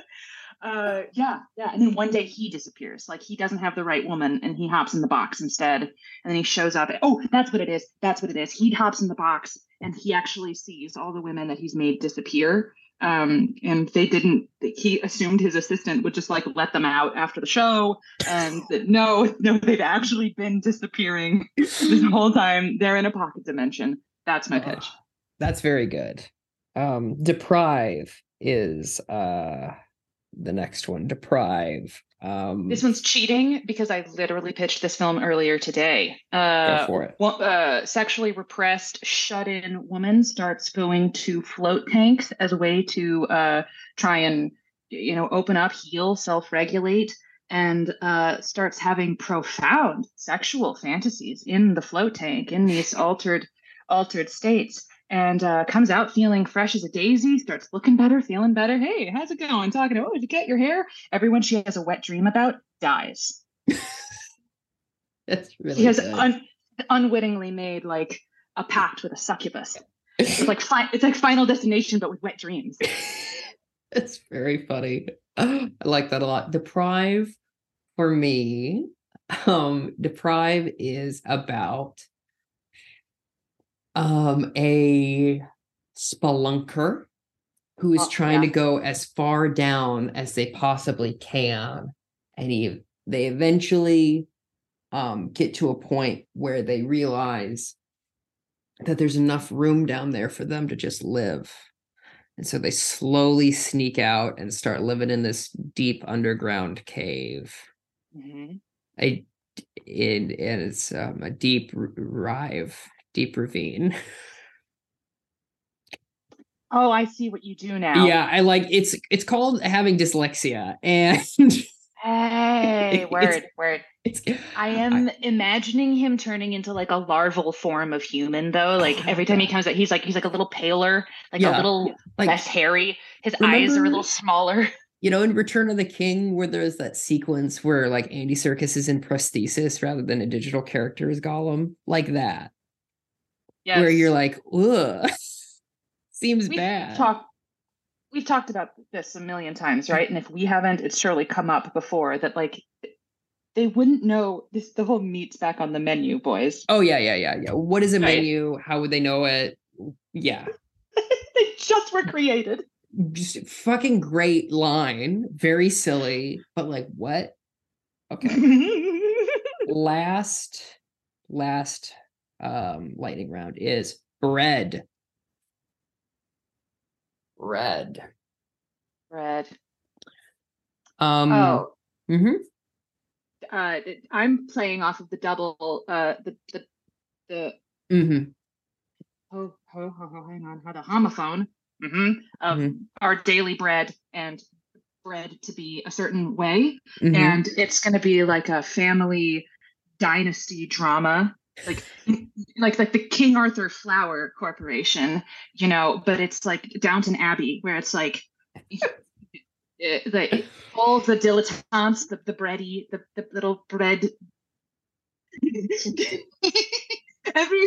Speaker 3: uh yeah yeah and then one day he disappears. Like he doesn't have the right woman and he hops in the box instead. And then he shows up oh that's what it is that's what it is. He hops in the box and he actually sees all the women that he's made disappear. Um and they didn't he assumed his assistant would just like let them out after the show and that no no they've actually been disappearing this whole time. They're in a pocket dimension. That's my pitch.
Speaker 1: That's very good. Um, deprive is uh the next one. Deprive. Um,
Speaker 3: This one's cheating because I literally pitched this film earlier today.
Speaker 1: go
Speaker 3: Uh,
Speaker 1: for it.
Speaker 3: well, uh, sexually repressed, shut-in woman starts going to float tanks as a way to uh, try and, you know, open up, heal, self-regulate, and uh, starts having profound sexual fantasies in the float tank in these altered, altered states. And uh, comes out feeling fresh as a daisy, starts looking better, feeling better. Hey, how's it going? Talking to, oh, did you get your hair? Everyone she has a wet dream about dies.
Speaker 1: That's really
Speaker 3: He has un- unwittingly made like a pact with a succubus. It's like fi- it's like Final Destination, but with wet dreams.
Speaker 1: It's very funny. I like that a lot. Deprive for me, um, deprive is about um a spelunker who is
Speaker 3: Oh,
Speaker 1: trying to go as far down as they possibly can. And he they eventually um get to a point where they realize that there's enough room down there for them to just live. And so they slowly sneak out and start living in this deep underground cave. I in and it's um, a deep rive, deep ravine.
Speaker 3: Oh, I see what you do now.
Speaker 1: Yeah, I like it's it's called having dyslexia and
Speaker 3: Hey,
Speaker 1: It's-
Speaker 3: word, word.
Speaker 1: it's
Speaker 3: I am imagining him turning into like a larval form of human, though. Like every time he comes out, he's like he's like a little paler, like
Speaker 1: Yeah,
Speaker 3: a little
Speaker 1: like
Speaker 3: less hairy. His eyes are a little smaller.
Speaker 1: you know in Return of the King where there's that sequence where like Andy Serkis is in prosthesis rather than a digital character as Gollum, like that.
Speaker 3: Yes.
Speaker 1: Where you're like, ugh. Seems
Speaker 3: We've
Speaker 1: bad.
Speaker 3: talked we've talked about this a million times, right? And if we haven't, it's surely come up before that like they wouldn't know this the whole meat's back on the menu, boys.
Speaker 1: Oh yeah, yeah, yeah, yeah. What is a
Speaker 3: Right.
Speaker 1: menu? How would they know it? Yeah.
Speaker 3: they just were created.
Speaker 1: Just fucking great line. Very silly, but like what? Okay. last last um lightning round is bread. Bread.
Speaker 3: Red.
Speaker 1: Um
Speaker 3: Oh,
Speaker 1: mhm.
Speaker 3: uh, I'm playing off of the double, uh, the the the
Speaker 1: Mhm.
Speaker 3: oh, oh, oh, oh, hang on, how the homophone hmm of
Speaker 1: Mhm.
Speaker 3: our daily bread and bread to be a certain way,
Speaker 1: mhm.
Speaker 3: and it's going to be like a family dynasty drama, like like like the King Arthur Flour Corporation, you know, but it's like Downton Abbey, where it's like. the all the dilettantes, the the bready, the, the little bread. Every.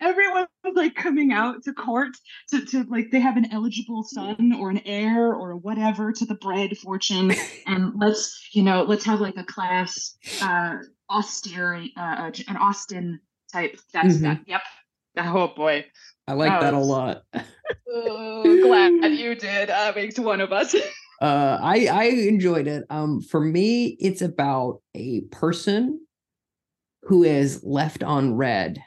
Speaker 3: Everyone's like coming out to court to, to like they have an eligible son or an heir or whatever to the bread fortune. And let's, you know, let's have like a class uh austere, uh, an Austen type. That's
Speaker 1: mm-hmm.
Speaker 3: that. Yep. Oh boy.
Speaker 1: I like
Speaker 3: that,
Speaker 1: that
Speaker 3: was...
Speaker 1: a
Speaker 3: lot. Glad you did. Uh, makes one of us.
Speaker 1: uh, I I enjoyed it. Um, for me, it's about a person who is left on red,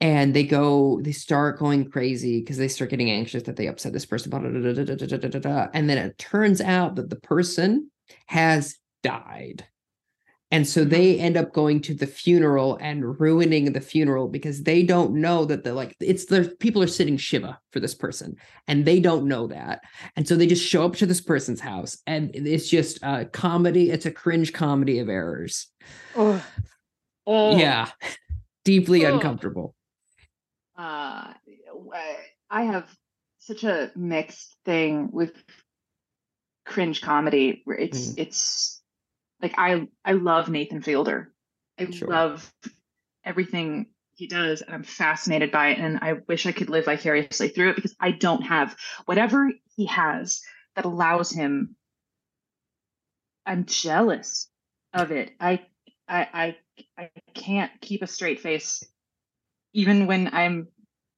Speaker 1: and they go, they start going crazy because they start getting anxious that they upset this person. Blah, blah, blah, and then it turns out that the person has died. And so they end up going to the funeral and ruining the funeral because they don't know that the like it's the people are sitting Shiva for this person and they don't know that. And so they just show up to this person's house and it's just a comedy. It's a cringe comedy of errors.
Speaker 3: oh. oh.
Speaker 1: Yeah. Deeply
Speaker 3: Oh.
Speaker 1: uncomfortable.
Speaker 3: uh I have such a mixed thing with cringe comedy it's
Speaker 1: Mm.
Speaker 3: it's like I I love Nathan Fielder. I
Speaker 1: Sure.
Speaker 3: love everything he does and I'm fascinated by it and I wish I could live vicariously through it because I don't have whatever he has that allows him I'm jealous of it. I I I I can't keep a straight face even when I'm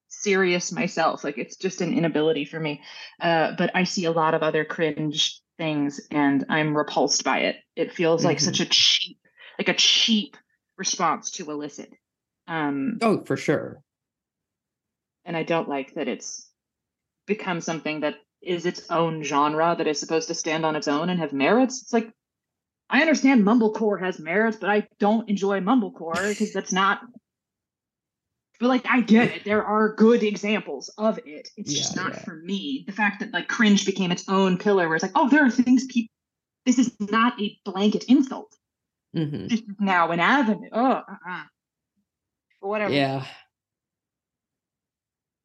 Speaker 3: serious myself. Like it's just an inability for me. Uh, but I see a lot of other cringe things and I'm repulsed by it. It feels like
Speaker 1: Mhm.
Speaker 3: such a cheap, like a cheap response to illicit. Um,
Speaker 1: Oh, for sure.
Speaker 3: and I don't like that it's become something that is its own genre that is supposed to stand on its own and have merits. It's like I understand mumblecore has merits, but I don't enjoy mumblecore because that's not. But like I get it, there are good examples of it. It's just not
Speaker 1: yeah.
Speaker 3: for me. The fact that like cringe became its own pillar, where it's like, oh, there are things people. This is not a blanket insult.
Speaker 1: Mhm.
Speaker 3: This is now an avenue. Oh, uh-uh. Whatever.
Speaker 1: Yeah.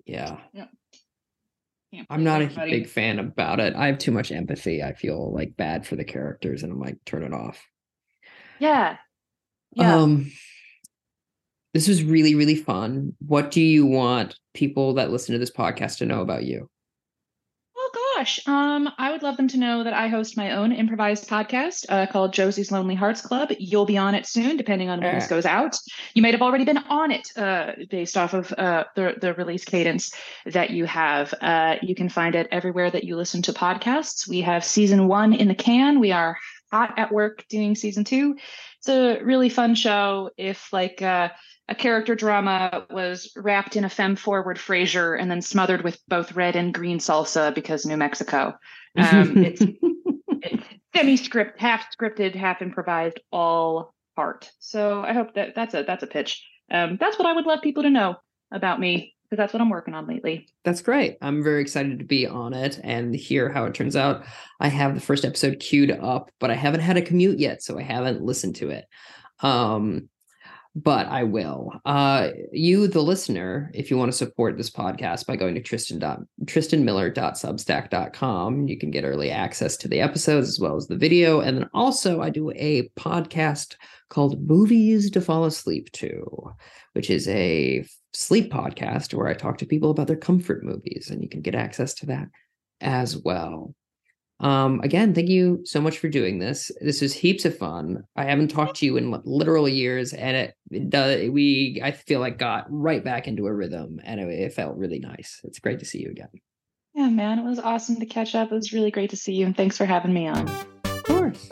Speaker 1: Yeah.
Speaker 3: Can't
Speaker 1: I'm not a big fan about it. I have too much empathy. I feel like bad for the characters and I'm like, turn it off.
Speaker 3: Yeah. Yeah.
Speaker 1: Um this was really, really fun. What do you want people that listen to this podcast to know about you?
Speaker 3: Oh gosh, um, I would love them to know that I host my own improvised podcast uh, called Josie's Lonely Hearts Club. You'll be on it soon, depending on when this goes out. You might have already been on it, uh, based off of uh, the the release cadence that you have. Uh, you can find it everywhere that you listen to podcasts. We have season one in the can. We are hot at work doing season two. It's a really fun show. If like uh, a character drama was wrapped in a femme forward Fraser and then smothered with both red and green salsa because New Mexico. Um, it's it's semi-script, half scripted, half improvised, all part. So I hope that that's a that's a pitch. Um, that's what I would love people to know about me because that's what I'm working on lately.
Speaker 1: That's great. I'm very excited to be on it and hear how it turns out. I have the first episode queued up, but I haven't had a commute yet, so I haven't listened to it. Um, but I will. Uh, you, the listener, if you want to support this podcast by going to Tristan tristanmiller.substack.com, you can get early access to the episodes as well as the video. And then also, I do a podcast called Movies to Fall Asleep to, which is a sleep podcast where I talk to people about their comfort movies, and you can get access to that as well. Um, again, thank you so much for doing this. This was heaps of fun. I haven't talked to you in literal years, and it, it does. We I feel like got right back into a rhythm, and it, it felt really nice. It's great to see you again.
Speaker 3: Yeah, man, it was awesome to catch up. It was really great to see you, and thanks for having me on.
Speaker 1: Of course.